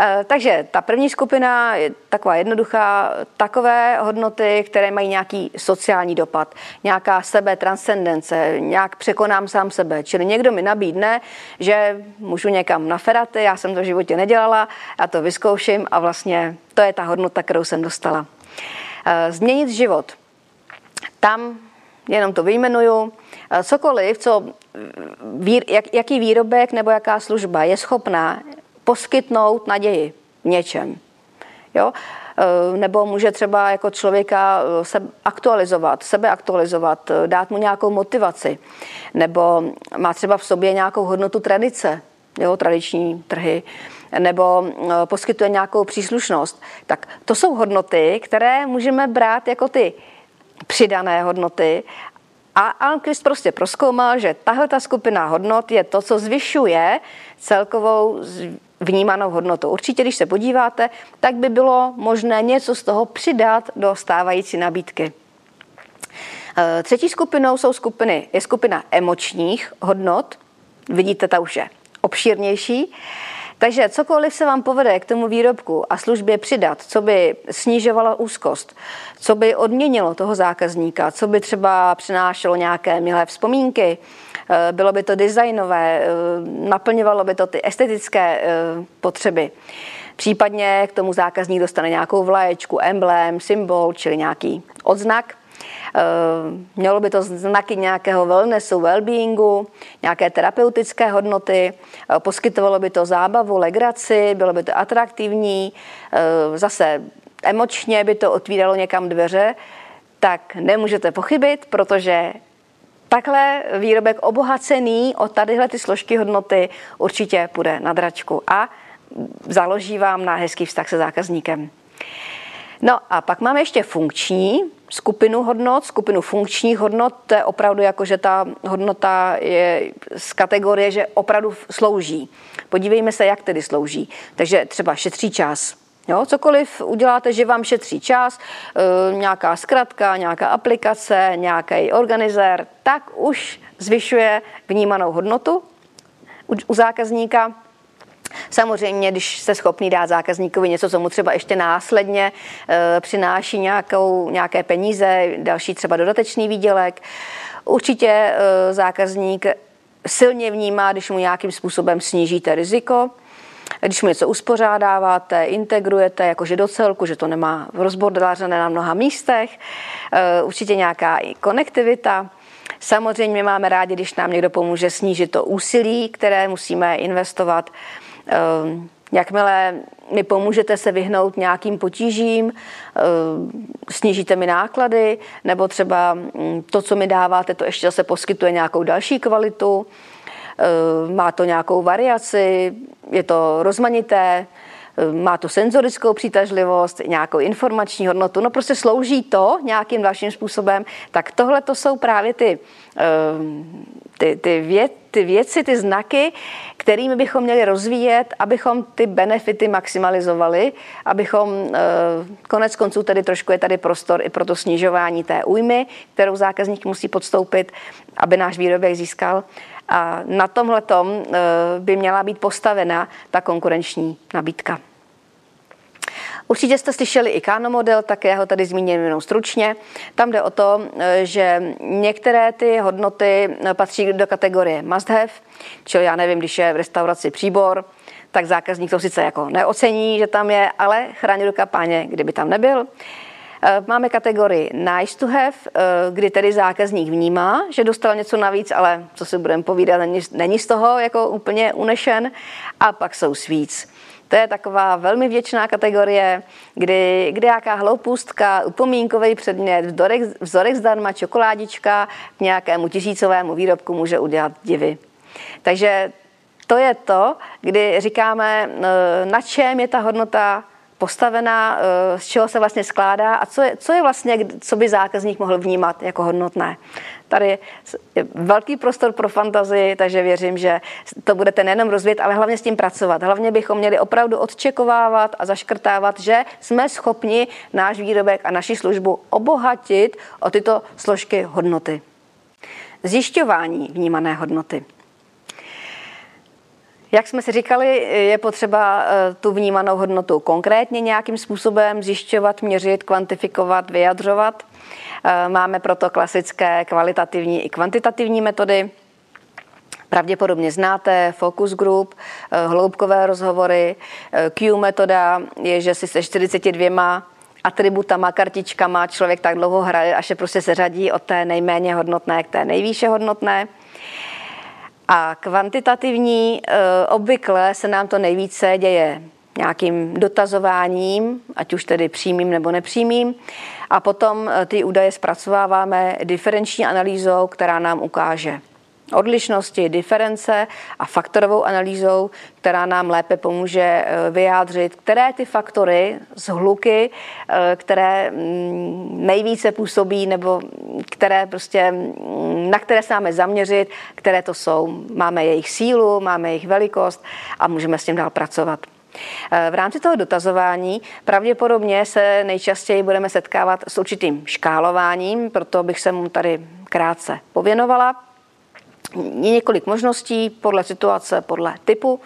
Speaker 1: Eh, takže ta první skupina je taková jednoduchá, takové hodnoty, které mají nějaký sociální dopad, nějaká sebe transcendence, nějak překonám sám sebe. Čili někdo mi nabídne, že můžu někam na feraty, já jsem to v životě nedělala, já to vyzkouším a vlastně to je ta hodnota, kterou jsem dostala. Eh, změnit život. Tam jenom to vyjmenuju, cokoliv, co, jak, jaký výrobek nebo jaká služba je schopná poskytnout naději v něčem. Jo? E, nebo může třeba jako člověka e, se aktualizovat, sebe aktualizovat, dát mu nějakou motivaci, nebo má třeba v sobě nějakou hodnotu tradice, jo, tradiční trhy, nebo poskytuje nějakou příslušnost. Tak to jsou hodnoty, které můžeme brát jako ty přidané hodnoty. A Almquist prostě proskoumal, že tahle ta skupina hodnot je to, co zvyšuje celkovou vnímanou hodnotu. Určitě, když se podíváte, tak by bylo možné něco z toho přidat do stávající nabídky. E, třetí skupinou jsou skupiny, je skupina emočních hodnot. Vidíte, ta už je obšírnější. Takže cokoliv se vám povede k tomu výrobku a službě přidat, co by snižovalo úzkost, co by odměnilo toho zákazníka, co by třeba přinášelo nějaké milé vzpomínky, eh, bylo by to designové, eh, naplňovalo by to ty estetické eh, potřeby. Případně k tomu zákazník dostane nějakou vlaječku, emblém, symbol, čili nějaký odznak, mělo by to znaky nějakého wellnessu, wellbeingu, nějaké terapeutické hodnoty, eh, poskytovalo by to zábavu, legraci, bylo by to atraktivní, eh, zase emočně by to otvíralo někam dveře, tak nemůžete pochybit, protože takhle výrobek obohacený o tadyhle ty složky hodnoty určitě půjde na dračku a založí vám na hezký vztah se zákazníkem. No a pak máme ještě funkční skupinu hodnot, skupinu funkčních hodnot, to je opravdu jako, že ta hodnota je z kategorie, že opravdu slouží. Podívejme se, jak tedy slouží. Takže třeba šetří čas, Jo, cokoliv uděláte, že vám šetří čas, e, nějaká zkratka, nějaká aplikace, nějaký organizér, tak už zvyšuje vnímanou hodnotu u, u zákazníka Samozřejmě, když jste schopný dát zákazníkovi něco, co mu třeba ještě následně e, přináší nějakou, nějaké peníze, další třeba dodatečný výdělek, určitě e, zákazník silně vnímá, když mu nějakým způsobem snížíte riziko, když mu něco uspořádáváte, integrujete, jakože do celku, že to nemá rozbordářené na mnoha místech, e, určitě nějaká i konektivita. Samozřejmě máme rádi, když nám někdo pomůže snížit to úsilí, které musíme investovat jakmile mi pomůžete se vyhnout nějakým potížím, ehm, snížíte mi náklady, nebo třeba mm, to, co mi dáváte, to ještě zase poskytuje nějakou další kvalitu, ehm, má to nějakou variaci, je to rozmanité, má to senzorickou přitažlivost, nějakou informační hodnotu, no prostě slouží to nějakým dalším způsobem, tak tohle to jsou právě ty, ty, ty, věc, ty věci, ty znaky, kterými bychom měli rozvíjet, abychom ty benefity maximalizovali, abychom konec konců tedy trošku je tady prostor i pro to snižování té újmy, kterou zákazník musí podstoupit, aby náš výrobek získal. A na tomhle by měla být postavena ta konkurenční nabídka. Určitě jste slyšeli i Kano model, tak já ho tady zmíním jenom stručně. Tam jde o to, že některé ty hodnoty patří do kategorie must have, čili já nevím, když je v restauraci příbor, tak zákazník to sice jako neocení, že tam je, ale chrání ruka páně, kdyby tam nebyl. Máme kategorii nice to have, kdy tedy zákazník vnímá, že dostal něco navíc, ale co si budeme povídat, není, z toho jako úplně unešen. A pak jsou sweets. To je taková velmi věčná kategorie, kdy, kdy nějaká hloupůstka, upomínkový předmět, vzorek, vzorek zdarma, čokoládička k nějakému tisícovému výrobku může udělat divy. Takže to je to, kdy říkáme, eh, na čem je ta hodnota postavená, eh, z čeho se vlastně skládá a co je, co je vlastně, co by zákazník mohl vnímat jako hodnotné. Tady je velký prostor pro fantazii, takže věřím, že to budete nejenom rozvíjet, ale hlavně s tím pracovat. Hlavně bychom měli opravdu odčekovávat a zaškrtávat, že jsme schopni náš výrobek a naši službu obohatit o tyto složky hodnoty. Zjišťování vnímané hodnoty. Jak jsme si říkali, je potřeba eh, tu vnímanou hodnotu konkrétně nějakým způsobem zjišťovat, měřit, kvantifikovat, vyjadřovat. Eh, máme proto klasické kvalitativní i kvantitativní metody. Pravděpodobně znáte focus group, eh, hloubkové rozhovory. Q metoda je, že si se 42 atributama, kartičkama člověk tak dlouho hraje, až se prostě seřadí od té nejméně hodnotné k té nejvýše hodnotné. A kvantitativní eh, obvykle se nám to nejvíce děje nějakým dotazováním, ať už tedy přímým nebo nepřímým. A potom eh, ty údaje zpracováváme diferenční analýzou, která nám ukáže odlišnosti, diference a faktorovou analýzou, která nám lépe pomůže eh, vyjádřit, které ty faktory z hluky, eh, které mm, nejvíce působí nebo které prostě, mm, na které se máme zaměřit, které to jsou. Máme jejich sílu, máme jejich velikost a můžeme s tím dál pracovat. Eh, v rámci toho dotazování pravděpodobně se nejčastěji budeme setkávat s určitým škálováním, proto bych se mu tady krátce pověnovala je několik možností podle situace, podle typu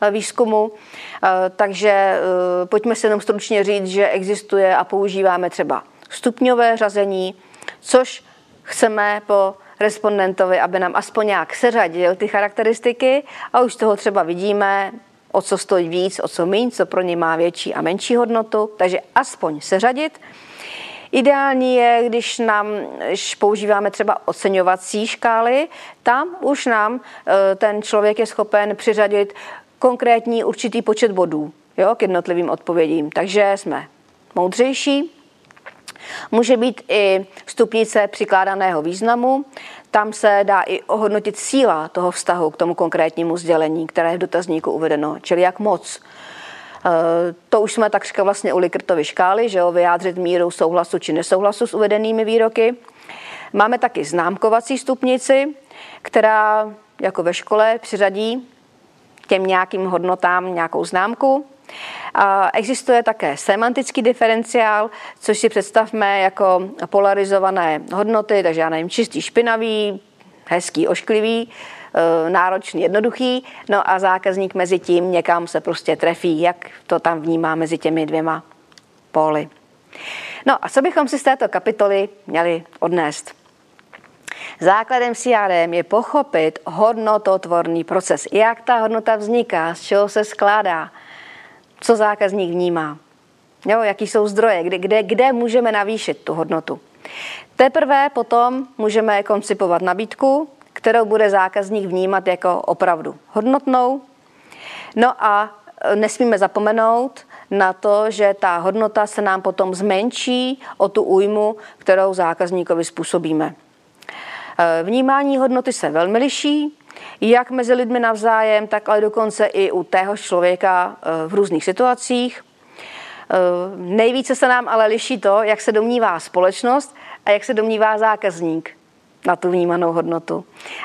Speaker 1: eh, výzkumu. Eh, takže eh, pojďme si jenom stručně říct, že existuje a používáme třeba stupňové řazení, což chceme po respondentovi, aby nám aspoň nějak seřadil ty charakteristiky a už toho třeba vidíme, o co stojí víc, o co méně, co pro ně má větší a menší hodnotu, takže aspoň seřadit. Ideální je, když nám když používáme třeba oceňovací škály, tam už nám e, ten člověk je schopen přiřadit konkrétní určitý počet bodů jo, k jednotlivým odpovědím. Takže jsme moudřejší. Může být i stupnice přikládaného významu. Tam se dá i ohodnotit síla toho vztahu k tomu konkrétnímu sdělení, které je v dotazníku uvedeno, čili jak moc to už jsme takřka vlastně u Likertovy škály, že jo, vyjádřit míru souhlasu či nesouhlasu s uvedenými výroky. Máme taky známkovací stupnici, která jako ve škole přiřadí těm nějakým hodnotám nějakou známku. A existuje také semantický diferenciál, což si představme jako polarizované hodnoty, takže já nevím, čistý, špinavý, hezký, ošklivý, Eh, náročný, jednoduchý, no a zákazník mezi tím někam se prostě trefí, jak to tam vnímá mezi těmi dvěma póly. No a co bychom si z této kapitoly měli odnést? Základem CRM je pochopit hodnototvorný proces. Jak ta hodnota vzniká, z čeho se skládá, co zákazník vnímá, jo, jaký jsou zdroje, kde, kde, kde můžeme navýšit tu hodnotu. Teprve potom můžeme koncipovat nabídku, kterou bude zákazník vnímat jako opravdu hodnotnou. No a e, nesmíme zapomenout na to, že ta hodnota se nám potom zmenší o tu újmu, kterou zákazníkovi způsobíme. E, vnímání hodnoty se velmi liší, jak mezi lidmi navzájem, tak ale dokonce i u téhož člověka e, v různých situacích. Nejvíce se nám ale liší to, jak se domnívá společnost a jak se domnívá zákazník na tu vnímanou hodnotu.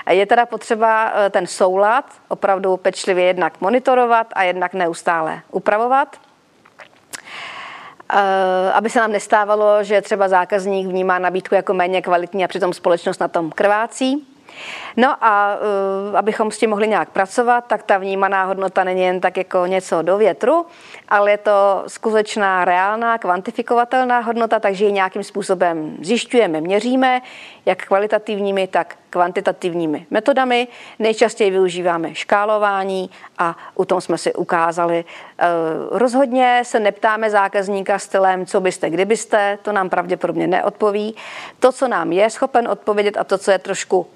Speaker 1: Je teda potřeba eh, ten soulad opravdu pečlivě jednak monitorovat a jednak neustále upravovat, eh, aby se nám nestávalo, že třeba zákazník vnímá nabídku jako méně kvalitní a přitom společnost na tom krvácí. No a uh, abychom s tím mohli nějak pracovat, tak ta vnímaná hodnota není jen tak jako něco do větru, ale je to skutečná, reálná, kvantifikovatelná hodnota, takže ji nějakým způsobem zjišťujeme, měříme, jak kvalitativními, tak kvantitativními metodami. Nejčastěji využíváme škálování a u tom jsme si ukázali. Uh, rozhodně se neptáme zákazníka stylem, co byste, kdybyste, to nám pravděpodobně neodpoví. To, co nám je schopen odpovědět a to, co je trošku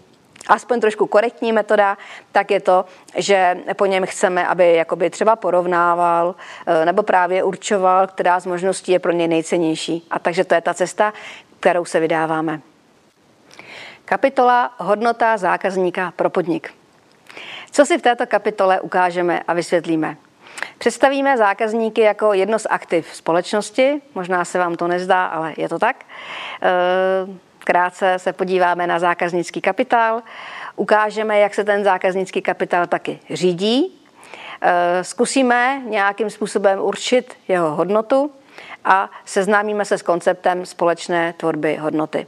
Speaker 1: aspoň trošku korektní metoda, tak je to, že po něm chceme, aby jakoby třeba porovnával eh, nebo právě určoval, která z možností je pro něj nejcennější. A takže to je ta cesta, kterou se vydáváme. Kapitola Hodnota zákazníka pro podnik. Co si v této kapitole ukážeme a vysvětlíme? Představíme zákazníky jako jedno z aktiv společnosti, možná se vám to nezdá, ale je to tak. E- Krátce se podíváme na zákaznický kapitál, ukážeme, jak se ten zákaznický kapitál taky řídí, eh, zkusíme nějakým způsobem určit jeho hodnotu a seznámíme se s konceptem společné tvorby hodnoty.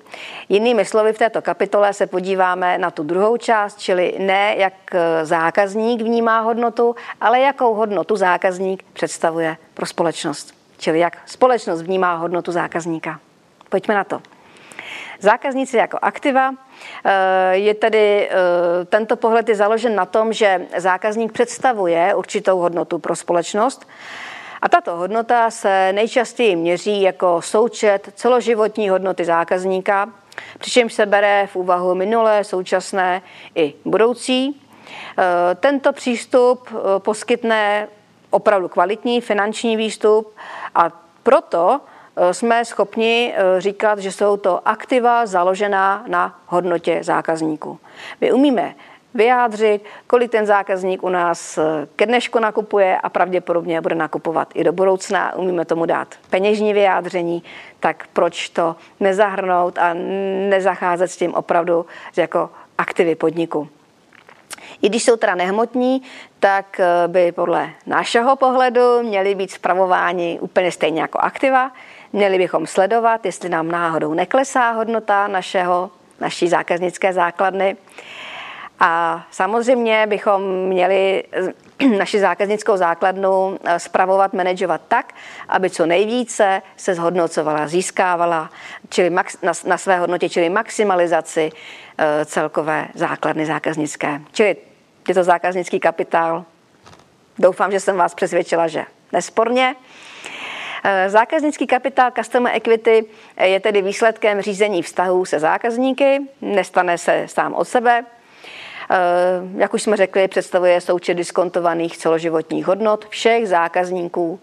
Speaker 1: Jinými slovy, v této kapitole se podíváme na tu druhou část, čili ne jak zákazník vnímá hodnotu, ale jakou hodnotu zákazník představuje pro společnost. Čili jak společnost vnímá hodnotu zákazníka. Pojďme na to. Zákazníci jako aktiva eh, je tedy eh, tento pohled je založen na tom, že zákazník představuje určitou hodnotu pro společnost. A tato hodnota se nejčastěji měří jako součet celoživotní hodnoty zákazníka, přičemž se bere v úvahu minulé, současné i budoucí. Eh, tento přístup poskytne opravdu kvalitní finanční výstup a proto jsme schopni eh, říkat, že jsou to aktiva založená na hodnotě zákazníků. My umíme vyjádřit, kolik ten zákazník u nás eh, ke dnešku nakupuje a pravděpodobně bude nakupovat i do budoucna. Umíme tomu dát peněžní vyjádření, tak proč to nezahrnout a nezacházet s tím opravdu jako aktivy podniku. I když jsou teda nehmotní, tak by podle našeho pohledu měly být spravováni úplně stejně jako aktiva. Měli bychom sledovat, jestli nám náhodou neklesá hodnota našeho, naší zákaznické základny. A samozřejmě bychom měli *clears throat* naši zákaznickou základnu spravovat, manažovat tak, aby co nejvíce se zhodnocovala, získávala čili max, na, na své hodnotě, čili maximalizaci uh, celkové základny zákaznické. Čili je to zákaznický kapitál. Doufám, že jsem vás přesvědčila, že nesporně. Eh, zákaznický kapitál Customer Equity je tedy výsledkem řízení vztahů se zákazníky, nestane se sám od sebe. Eh, jak už jsme řekli, představuje součet diskontovaných celoživotních hodnot všech zákazníků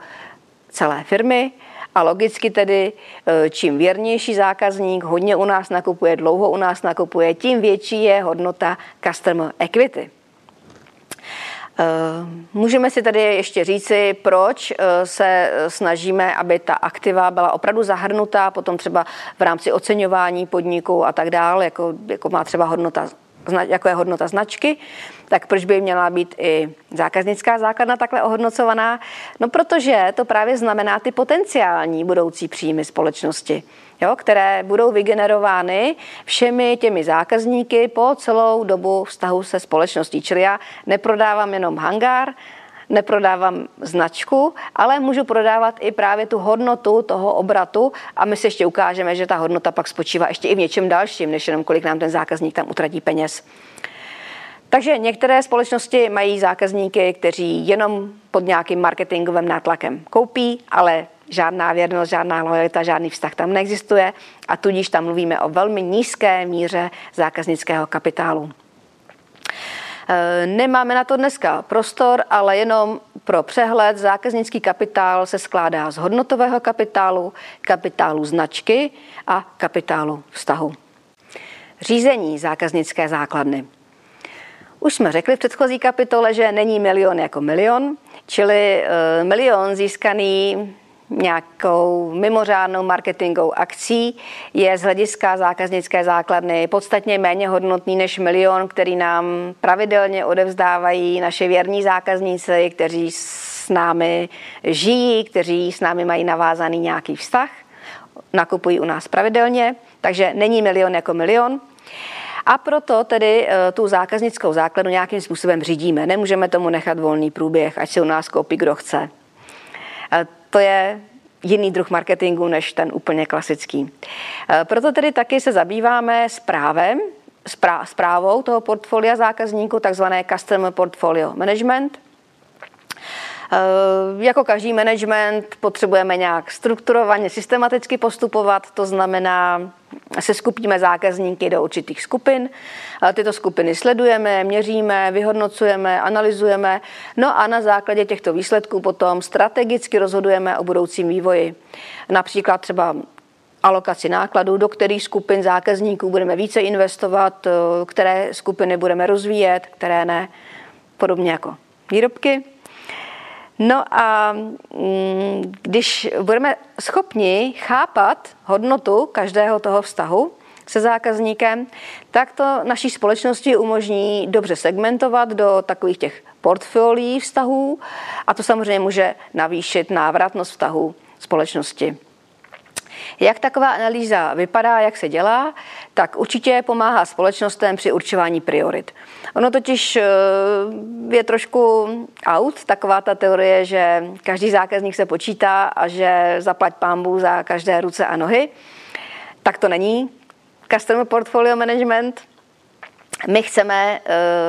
Speaker 1: celé firmy a logicky tedy, eh, čím věrnější zákazník hodně u nás nakupuje, dlouho u nás nakupuje, tím větší je hodnota Customer Equity. Eh, můžeme si tady ještě říci, proč eh, se snažíme, aby ta aktiva byla opravdu zahrnutá, potom třeba v rámci oceňování podniku a tak dále, jako, jako má třeba hodnota jako je hodnota značky, tak proč by měla být i zákaznická základna takhle ohodnocovaná? No protože to právě znamená ty potenciální budoucí příjmy společnosti jo, které budou vygenerovány všemi těmi zákazníky po celou dobu vztahu se společností. Čili já neprodávám jenom hangár, neprodávám značku, ale můžu prodávat i právě tu hodnotu toho obratu a my si ještě ukážeme, že ta hodnota pak spočívá ještě i v něčem dalším, než jenom kolik nám ten zákazník tam utratí peněz. Takže některé společnosti mají zákazníky, kteří jenom pod nějakým marketingovým nátlakem koupí, ale žádná věrnost, žádná lojalita, žádný vztah tam neexistuje a tudíž tam mluvíme o velmi nízké míře zákaznického kapitálu. E, nemáme na to dneska prostor, ale jenom pro přehled zákaznický kapitál se skládá z hodnotového kapitálu, kapitálu značky a kapitálu vztahu. Řízení zákaznické základny. Už jsme řekli v předchozí kapitole, že není milion jako milion, čili e, milion získaný nějakou mimořádnou marketingovou akcí je z hlediska zákaznické základny podstatně méně hodnotný než milion, který nám pravidelně odevzdávají naše věrní zákazníci, kteří s námi žijí, kteří s námi mají navázaný nějaký vztah, nakupují u nás pravidelně, takže není milion jako milion. A proto tedy eh, tu zákaznickou základu nějakým způsobem řídíme. Nemůžeme tomu nechat volný průběh, ať si u nás koupí kdo chce. To je jiný druh marketingu než ten úplně klasický. Proto tedy taky se zabýváme právem, zprávou toho portfolia zákazníků, takzvané Customer Portfolio Management – jako každý management potřebujeme nějak strukturovaně, systematicky postupovat, to znamená, se skupíme zákazníky do určitých skupin. Tyto skupiny sledujeme, měříme, vyhodnocujeme, analyzujeme. No a na základě těchto výsledků potom strategicky rozhodujeme o budoucím vývoji. Například třeba alokaci nákladů, do kterých skupin zákazníků budeme více investovat, eh, které skupiny budeme rozvíjet, které ne, podobně jako výrobky. No a mm, když budeme schopni chápat hodnotu každého toho vztahu se zákazníkem, tak to naší společnosti umožní dobře segmentovat do takových těch portfolií vztahů a to samozřejmě může navýšit návratnost vztahů společnosti. Jak taková analýza vypadá, jak se dělá, tak určitě pomáhá společnostem při určování priorit. Ono totiž eh, je trošku out, taková ta teorie, že každý zákazník se počítá a že zaplať pámbu za každé ruce a nohy. Tak to není. Customer Portfolio Management my chceme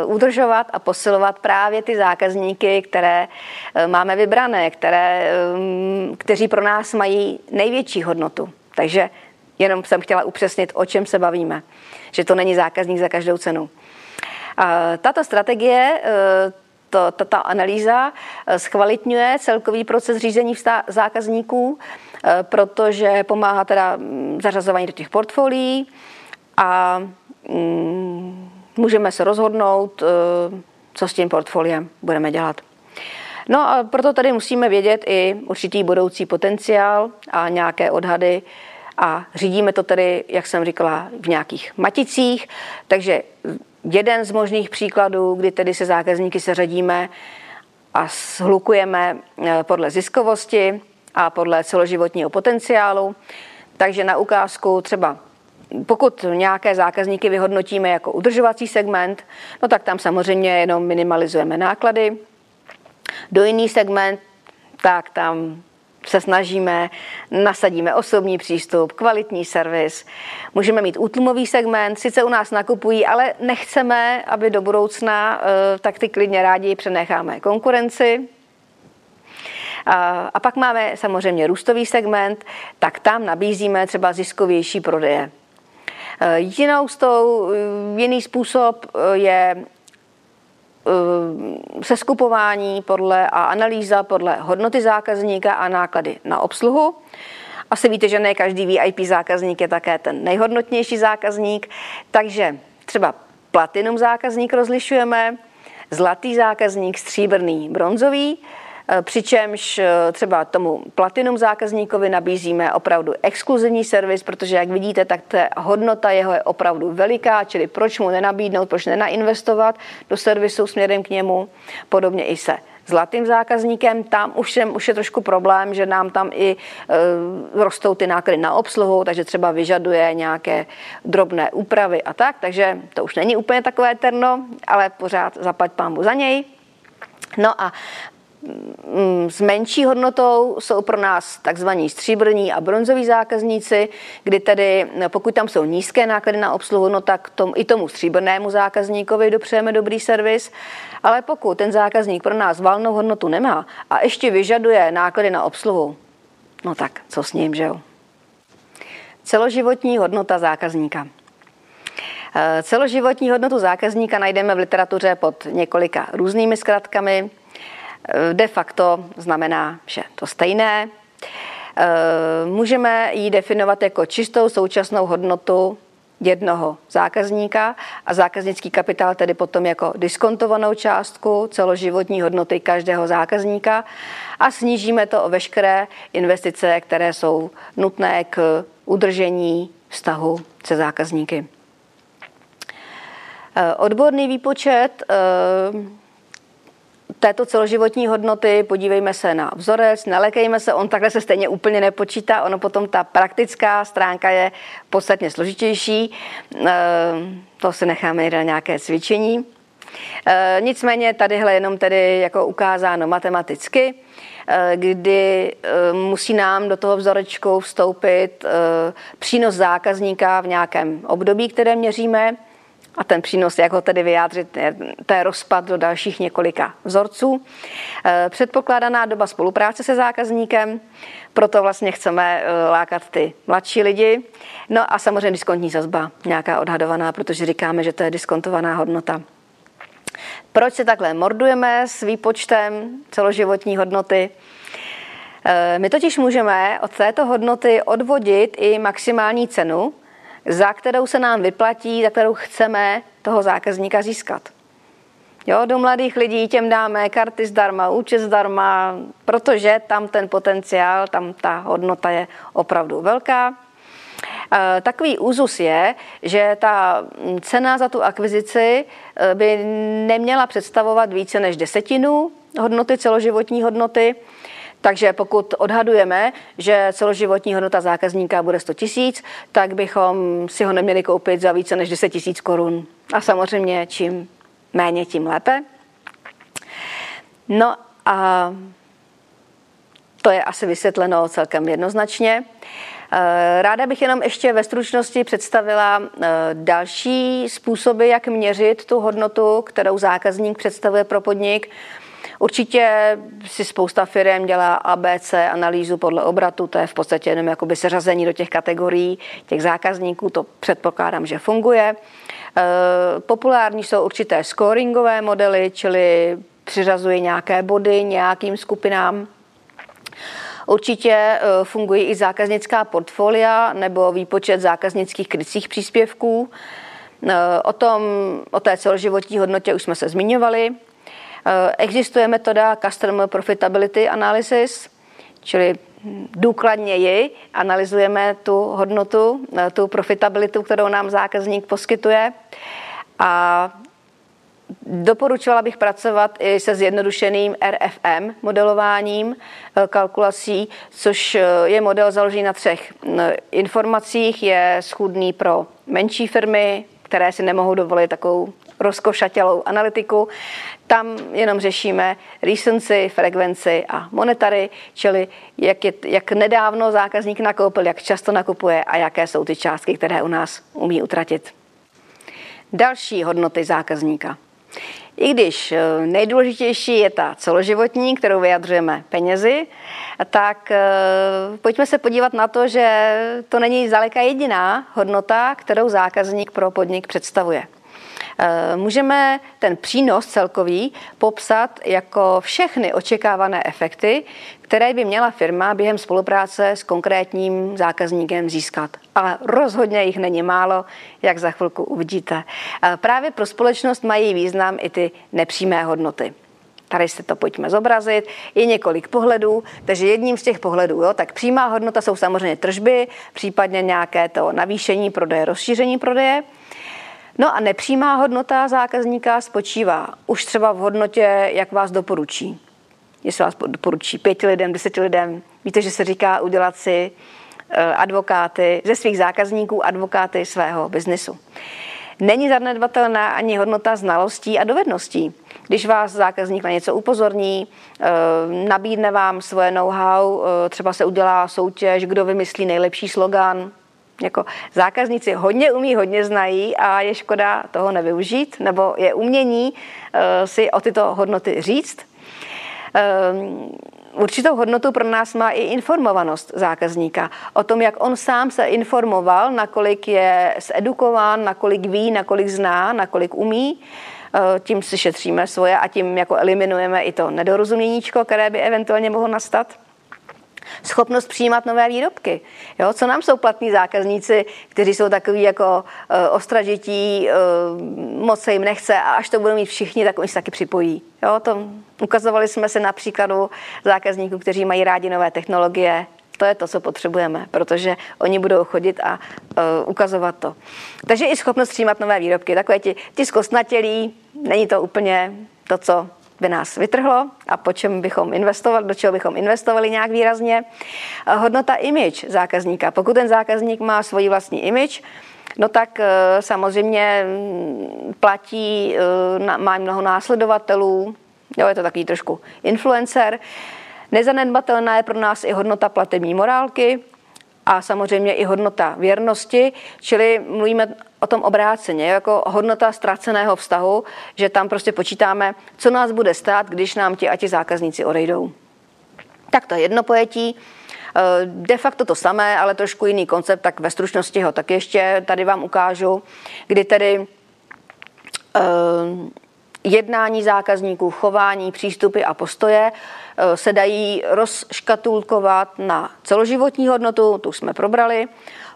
Speaker 1: uh, udržovat a posilovat právě ty zákazníky, které uh, máme vybrané, které, um, kteří pro nás mají největší hodnotu. Takže jenom jsem chtěla upřesnit, o čem se bavíme. Že to není zákazník za každou cenu. Tato strategie, e, to, tato analýza zkvalitňuje celkový proces řízení zákazníků, e, protože pomáhá teda mm, zařazování do těch portfolií a mm, můžeme se rozhodnout, co s tím portfoliem budeme dělat. No a proto tady musíme vědět i určitý budoucí potenciál a nějaké odhady a řídíme to tedy, jak jsem říkala, v nějakých maticích, takže jeden z možných příkladů, kdy tedy se zákazníky seřadíme a shlukujeme eh, podle ziskovosti a podle celoživotního potenciálu. Takže na ukázku třeba pokud nějaké zákazníky vyhodnotíme jako udržovací segment, no tak tam samozřejmě jenom minimalizujeme náklady. Do jiný segment, tak tam se snažíme, nasadíme osobní přístup, kvalitní servis. Můžeme mít útlumový segment, sice u nás nakupují, ale nechceme, aby do budoucna, eh, tak ty klidně rádi přenecháme konkurenci. A pak máme samozřejmě růstový segment, tak tam nabízíme třeba ziskovější prodeje. Eh, jinou s tou, eh, jiný způsob je Eh, seskupování podle a analýza podle hodnoty zákazníka a náklady na obsluhu. Asi víte, že ne každý VIP zákazník je také ten nejhodnotnější zákazník, takže třeba platinum zákazník rozlišujeme, zlatý zákazník, stříbrný, bronzový, přičemž eh, třeba tomu platinum zákazníkovi nabízíme opravdu exkluzivní servis, protože jak vidíte, tak ta hodnota jeho je opravdu veliká, čili proč mu nenabídnout, proč nenainvestovat do servisu směrem k němu. Podobně i se zlatým zákazníkem, tam už je, už je trošku problém, že nám tam i e, rostou ty náklady na obsluhu, takže třeba vyžaduje nějaké drobné úpravy a tak, takže to už není úplně takové terno, ale pořád zaplať pámbu za něj. No a s menší hodnotou jsou pro nás takzvaní stříbrní a bronzoví zákazníci, kdy tedy no, pokud tam jsou nízké náklady na obsluhu, no tak tom, i tomu stříbrnému zákazníkovi dopřejeme dobrý servis, ale pokud ten zákazník pro nás valnou hodnotu nemá a ještě vyžaduje náklady na obsluhu, no tak co s ním, že jo? Celoživotní hodnota zákazníka. Eh, celoživotní hodnotu zákazníka najdeme v literatuře pod několika různými zkratkami. Eh, de facto znamená, že to stejné. Eh, můžeme ji definovat jako čistou současnou hodnotu jednoho zákazníka a zákaznický kapitál tedy potom jako diskontovanou částku celoživotní hodnoty každého zákazníka a snížíme to o veškeré investice, které jsou nutné k udržení vztahu se zákazníky. Eh, odborný výpočet této celoživotní hodnoty, podívejme se na vzorec, nelekejme se, on takhle se stejně úplně nepočítá, ono potom ta praktická stránka je podstatně složitější, eh, to se necháme na nějaké cvičení. Eh, nicméně tadyhle jenom tedy jako ukázáno matematicky, eh, kdy musí nám do toho vzorečku vstoupit přínos zákazníka v nějakém období, které měříme, a ten přínos, jak ho tedy vyjádřit, to je rozpad do dalších několika vzorců. Eh, předpokládaná doba spolupráce se zákazníkem, proto vlastně chceme eh, lákat ty mladší lidi. No a samozřejmě diskontní sazba, nějaká odhadovaná, protože říkáme, že to je diskontovaná hodnota. Proč se takhle mordujeme s výpočtem celoživotní hodnoty? Eh, my totiž můžeme od této hodnoty odvodit i maximální cenu, za kterou se nám vyplatí, za kterou chceme toho zákazníka získat. Jo, do mladých lidí těm dáme karty zdarma, účet zdarma, protože tam ten potenciál, tam ta hodnota je opravdu velká. E, takový úzus je, že ta cena za tu akvizici e, by neměla představovat více než desetinu hodnoty, celoživotní hodnoty. Takže pokud odhadujeme, že celoživotní hodnota zákazníka bude 100 tisíc, tak bychom si ho neměli koupit za více než 10 tisíc korun. A samozřejmě čím méně, tím lépe. No a to je asi vysvětleno celkem jednoznačně. Eh, ráda bych jenom ještě ve stručnosti představila eh, další způsoby, jak měřit tu hodnotu, kterou zákazník představuje pro podnik. Určitě si spousta firm dělá ABC analýzu podle obratu, to je v podstatě jenom jakoby seřazení do těch kategorií těch zákazníků, to předpokládám, že funguje. E, populární jsou určité scoringové modely, čili přiřazují nějaké body nějakým skupinám. Určitě e, fungují i zákaznická portfolia nebo výpočet zákaznických krycích příspěvků. E, o, tom, o té celoživotní hodnotě už jsme se zmiňovali. Eh, existuje metoda Customer Profitability Analysis, čili důkladněji analyzujeme tu hodnotu, eh, tu profitabilitu, kterou nám zákazník poskytuje. A Doporučovala bych pracovat i se zjednodušeným RFM modelováním eh, kalkulací, což je model založený na třech informacích. Je schůdný pro menší firmy, které si nemohou dovolit takovou rozkošatělou analytiku. Tam jenom řešíme recency, frekvenci a monetary, čili jak, je, jak nedávno zákazník nakoupil, jak často nakupuje a jaké jsou ty částky, které u nás umí utratit. Další hodnoty zákazníka. I když eh, nejdůležitější je ta celoživotní, kterou vyjadřujeme penězi, tak eh, pojďme se podívat na to, že to není zdaleka jediná hodnota, kterou zákazník pro podnik představuje. Eh, můžeme ten přínos celkový popsat jako všechny očekávané efekty, které by měla firma během spolupráce s konkrétním zákazníkem získat. Ale rozhodně jich není málo, jak za chvilku uvidíte. Eh, právě pro společnost mají význam i ty nepřímé hodnoty. Tady se to pojďme zobrazit. Je několik pohledů, takže jedním z těch pohledů, jo, tak přímá hodnota jsou samozřejmě tržby, případně nějaké to navýšení prodeje, rozšíření prodeje. No a nepřímá hodnota zákazníka spočívá už třeba v hodnotě, jak vás doporučí. Jestli vás doporučí pěti lidem, deseti lidem. Víte, že se říká udělat si eh, advokáty ze svých zákazníků, advokáty svého biznisu. Není zanedbatelná ani hodnota znalostí a dovedností. Když vás zákazník na něco upozorní, eh, nabídne vám svoje know-how, eh, třeba se udělá soutěž, kdo vymyslí nejlepší slogan, jako zákazníci hodně umí, hodně znají a je škoda toho nevyužít, nebo je umění uh, si o tyto hodnoty říct. Um, určitou hodnotu pro nás má i informovanost zákazníka o tom, jak on sám se informoval, nakolik je zedukován, nakolik ví, nakolik zná, nakolik umí. Eh, tím si šetříme svoje a tím jako eliminujeme i to nedorozuměníčko, které by eventuálně mohlo nastat schopnost přijímat nové výrobky. Jo, co nám jsou platní zákazníci, kteří jsou takový jako uh, ostražití, uh, moc se jim nechce a až to budou mít všichni, tak oni se taky připojí. Jo, to ukazovali jsme se na příkladu zákazníků, kteří mají rádi nové technologie, to je to, co potřebujeme, protože oni budou chodit a uh, ukazovat to. Takže i schopnost přijímat nové výrobky. Takové ti, ti zkostnatělí, není to úplně to, co by nás vytrhlo a po čem bychom investovali, do čeho bychom investovali nějak výrazně. Hodnota image zákazníka. Pokud ten zákazník má svoji vlastní image, No tak samozřejmě mm, platí, má mnoho následovatelů, jo, je to takový trošku influencer. Nezanedbatelná je pro nás i hodnota platební morálky a samozřejmě i hodnota věrnosti, čili mluvíme o tom obráceně, jako hodnota ztraceného vztahu, že tam prostě počítáme, co nás bude stát, když nám ti a ti zákazníci odejdou. Tak to je jedno pojetí. Eh, de facto to samé, ale trošku jiný koncept, tak ve stručnosti ho tak ještě tady vám ukážu, kdy tedy eh, jednání zákazníků, chování, přístupy a postoje eh, se dají rozškatulkovat na celoživotní hodnotu, tu jsme probrali,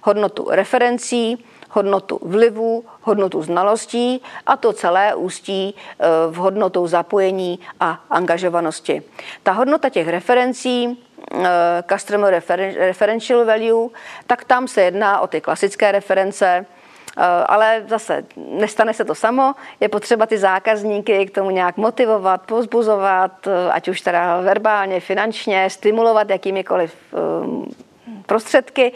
Speaker 1: hodnotu referencí, hodnotu vlivu, hodnotu znalostí a to celé ústí eh, v hodnotu zapojení a angažovanosti. Ta hodnota těch referencí, eh, Customer Referential Value, tak tam se jedná o ty klasické reference, ale zase nestane se to samo, je potřeba ty zákazníky k tomu nějak motivovat, pozbuzovat, eh, ať už teda verbálně, finančně, stimulovat jakýmikoliv eh, prostředky.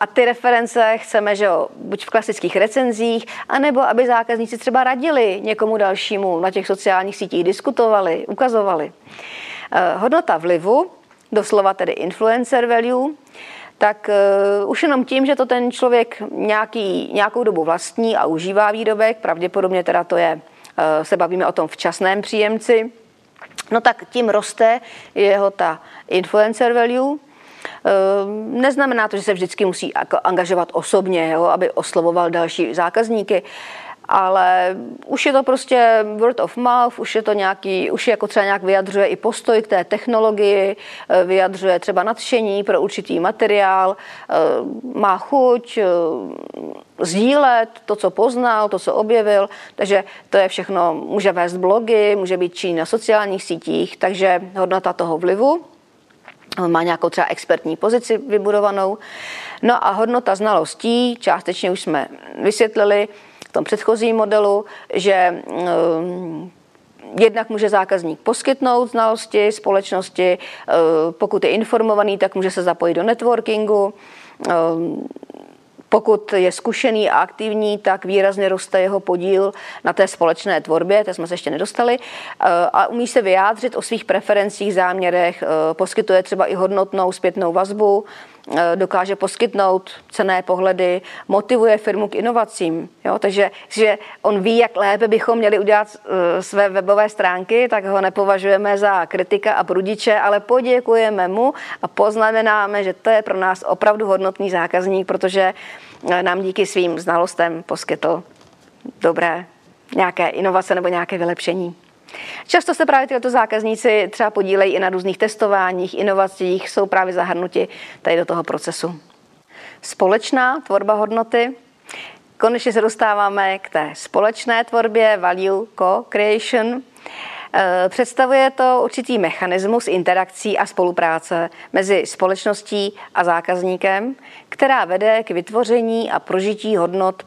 Speaker 1: A ty reference chceme, že jo, buď v klasických recenzích, anebo aby zákazníci třeba radili někomu dalšímu na těch sociálních sítích, diskutovali, ukazovali. Hodnota vlivu, doslova tedy influencer value, tak uh, už jenom tím, že to ten člověk nějaký, nějakou dobu vlastní a užívá výrobek, pravděpodobně teda to je, uh, se bavíme o tom včasném příjemci, no tak tím roste jeho ta influencer value, Neznamená to, že se vždycky musí angažovat osobně, jo, aby oslovoval další zákazníky, ale už je to prostě word of mouth, už je to nějaký, už jako třeba nějak vyjadřuje i postoj k té technologii, eh, vyjadřuje třeba nadšení pro určitý materiál, eh, má chuť eh, sdílet to, co poznal, to, co objevil, takže to je všechno, může vést blogy, může být čin na sociálních sítích, takže hodnota toho vlivu, má nějakou třeba expertní pozici vybudovanou. No a hodnota znalostí, částečně už jsme vysvětlili, v tom předchozím modelu, že mm, Jednak může zákazník poskytnout znalosti společnosti, eh, pokud je informovaný, tak může se zapojit do networkingu. Eh, pokud je zkušený a aktivní, tak výrazně roste jeho podíl na té společné tvorbě, to jsme se ještě nedostali, eh, a umí se vyjádřit o svých preferencích, záměrech, poskytuje třeba i hodnotnou zpětnou vazbu, dokáže poskytnout cené pohledy, motivuje firmu k inovacím. Jo? Takže že on ví, jak lépe bychom měli udělat eh, své webové stránky, tak ho nepovažujeme za kritika a prudiče, ale poděkujeme mu a poznamenáme, že to je pro nás opravdu hodnotný zákazník, protože eh, nám díky svým znalostem poskytl dobré nějaké inovace nebo nějaké vylepšení. Často se právě tyto zákazníci třeba podílejí i na různých testováních, inovacích, jsou právě zahrnuti tady do toho procesu. Společná tvorba hodnoty. Konečně se dostáváme k té společné tvorbě value co-creation. Eh, představuje to určitý mechanismus interakcí a spolupráce mezi společností a zákazníkem, která vede k vytvoření a prožití hodnot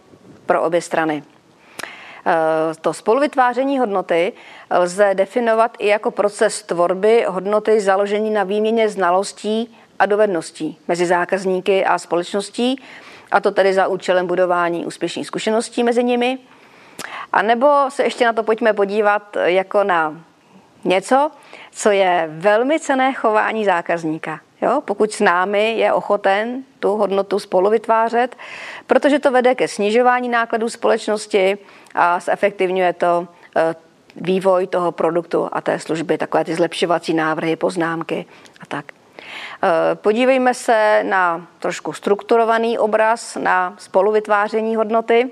Speaker 1: pro obě strany. Eh, to spoluvytváření hodnoty lze definovat i jako proces tvorby hodnoty založení na výměně znalostí a dovedností mezi zákazníky a společností, a to tedy za účelem budování úspěšných zkušeností mezi nimi. A nebo se ještě na to pojďme podívat jako na něco, co je velmi cené chování zákazníka. Jo? Pokud s námi je ochoten tu hodnotu spolu vytvářet, protože to vede ke snižování nákladů společnosti a zefektivňuje to eh, vývoj toho produktu a té služby, takové ty zlepšovací návrhy, poznámky a tak. Eh, podívejme se na trošku strukturovaný obraz na spoluvytváření hodnoty.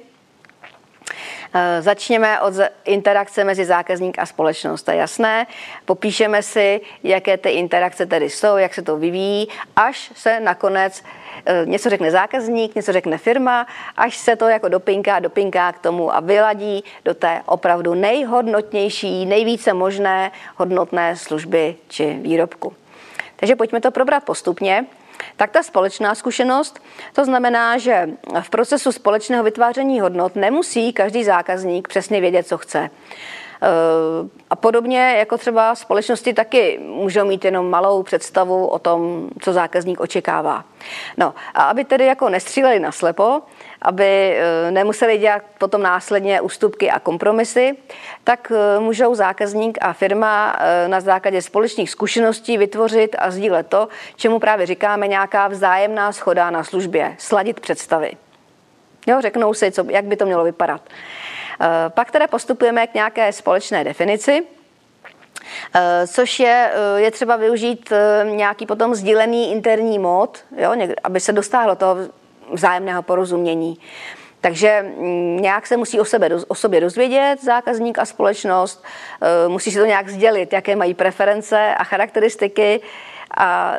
Speaker 1: Eh, začněme od interakce mezi zákazník a společnost, to je jasné. Popíšeme si, jaké ty interakce tedy jsou, jak se to vyvíjí, až se nakonec eh, něco řekne zákazník, něco řekne firma, až se to jako dopinká, dopinká k tomu a vyladí do té opravdu nejhodnotnější, nejvíce možné hodnotné služby či výrobku. Takže pojďme to probrat postupně. Tak ta společná zkušenost, to znamená, že v procesu společného vytváření hodnot nemusí každý zákazník přesně vědět, co chce. A podobně jako třeba společnosti taky můžou mít jenom malou představu o tom, co zákazník očekává. No a aby tedy jako nestříleli na slepo, aby eh, nemuseli dělat potom následně ústupky a kompromisy, tak eh, můžou zákazník a firma eh, na základě společných zkušeností vytvořit a sdílet to, čemu právě říkáme nějaká vzájemná schoda na službě, sladit představy. Jo, řeknou si, co, jak by to mělo vypadat. Pak teda postupujeme k nějaké společné definici, což je, je třeba využít nějaký potom sdílený interní mód, jo, aby se dostalo toho vzájemného porozumění. Takže mm, nějak se musí o, sebe, o sobě dozvědět zákazník a společnost, eh, musí si to nějak sdělit, jaké mají preference a charakteristiky a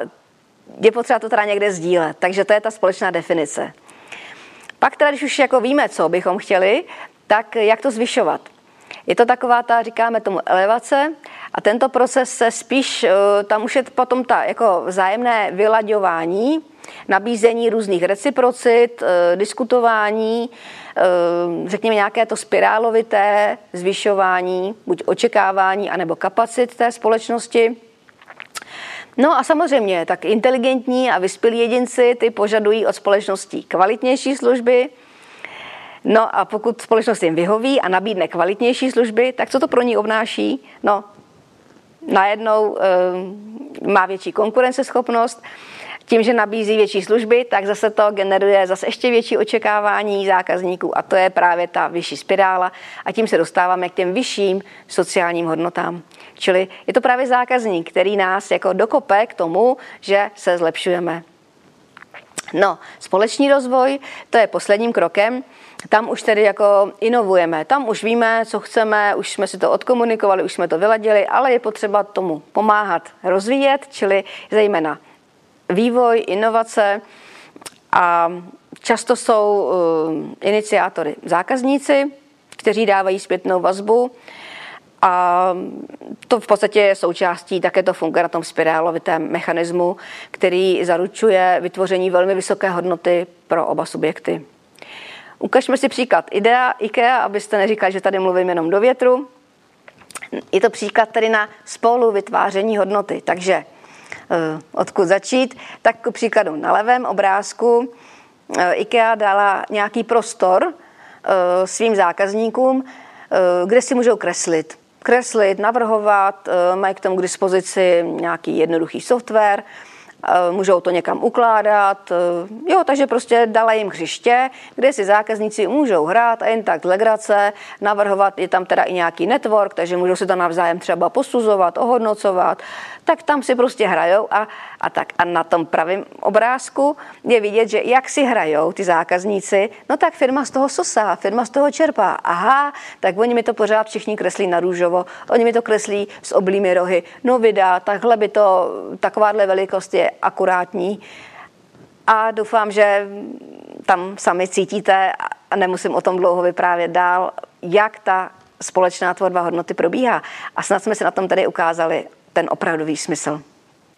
Speaker 1: je potřeba to teda někde sdílet. Takže to je ta společná definice. Pak teda, když už jako víme, co bychom chtěli, tak jak to zvyšovat? Je to taková ta, říkáme tomu, elevace a tento proces se spíš, eh, tam už je potom ta jako vzájemné vylaďování, nabízení různých reciprocit, eh, diskutování, eh, řekněme nějaké to spirálovité zvyšování, buď očekávání, anebo kapacit té společnosti. No a samozřejmě, tak inteligentní a vyspělí jedinci, ty požadují od společností kvalitnější služby, No a pokud společnost jim vyhoví a nabídne kvalitnější služby, tak co to pro ní obnáší? No, najednou e, má větší konkurenceschopnost, tím, že nabízí větší služby, tak zase to generuje zase ještě větší očekávání zákazníků a to je právě ta vyšší spirála a tím se dostáváme k těm vyšším sociálním hodnotám. Čili je to právě zákazník, který nás jako dokope k tomu, že se zlepšujeme. No, společný rozvoj, to je posledním krokem. Tam už tedy jako inovujeme, tam už víme, co chceme, už jsme si to odkomunikovali, už jsme to vyladili, ale je potřeba tomu pomáhat rozvíjet, čili zejména vývoj, inovace a často jsou uh, iniciátory zákazníci, kteří dávají zpětnou vazbu a to v podstatě je součástí, také to funguje na tom spirálovitém mechanismu, který zaručuje vytvoření velmi vysoké hodnoty pro oba subjekty. Ukažme si příklad IDEA, IKEA, abyste neříkali, že tady mluvím jenom do větru. Je to příklad tedy na spolu vytváření hodnoty. Takže eh, odkud začít? Tak k příkladu na levém obrázku eh, IKEA dala nějaký prostor eh, svým zákazníkům, kde si můžou kreslit. Kreslit, navrhovat, mají k tomu k dispozici nějaký jednoduchý software, Eh, můžou to někam ukládat. Eh, jo, takže prostě dala jim hřiště, kde si zákazníci můžou hrát a jen tak legrace, navrhovat, je tam teda i nějaký network, takže můžou se to navzájem třeba posuzovat, ohodnocovat, tak tam si prostě hrajou a, a tak. A na tom pravém obrázku je vidět, že jak si hrajou ty zákazníci, no tak firma z toho sosá, firma z toho čerpá. Aha, tak oni mi to pořád všichni kreslí na růžovo, oni mi to kreslí s oblými rohy, no vydá, takhle by to, takováhle velikost je akurátní. A doufám, že tam sami cítíte a nemusím o tom dlouho vyprávět dál, jak ta společná tvorba hodnoty probíhá. A snad jsme si na tom tady ukázali ten opravdový smysl.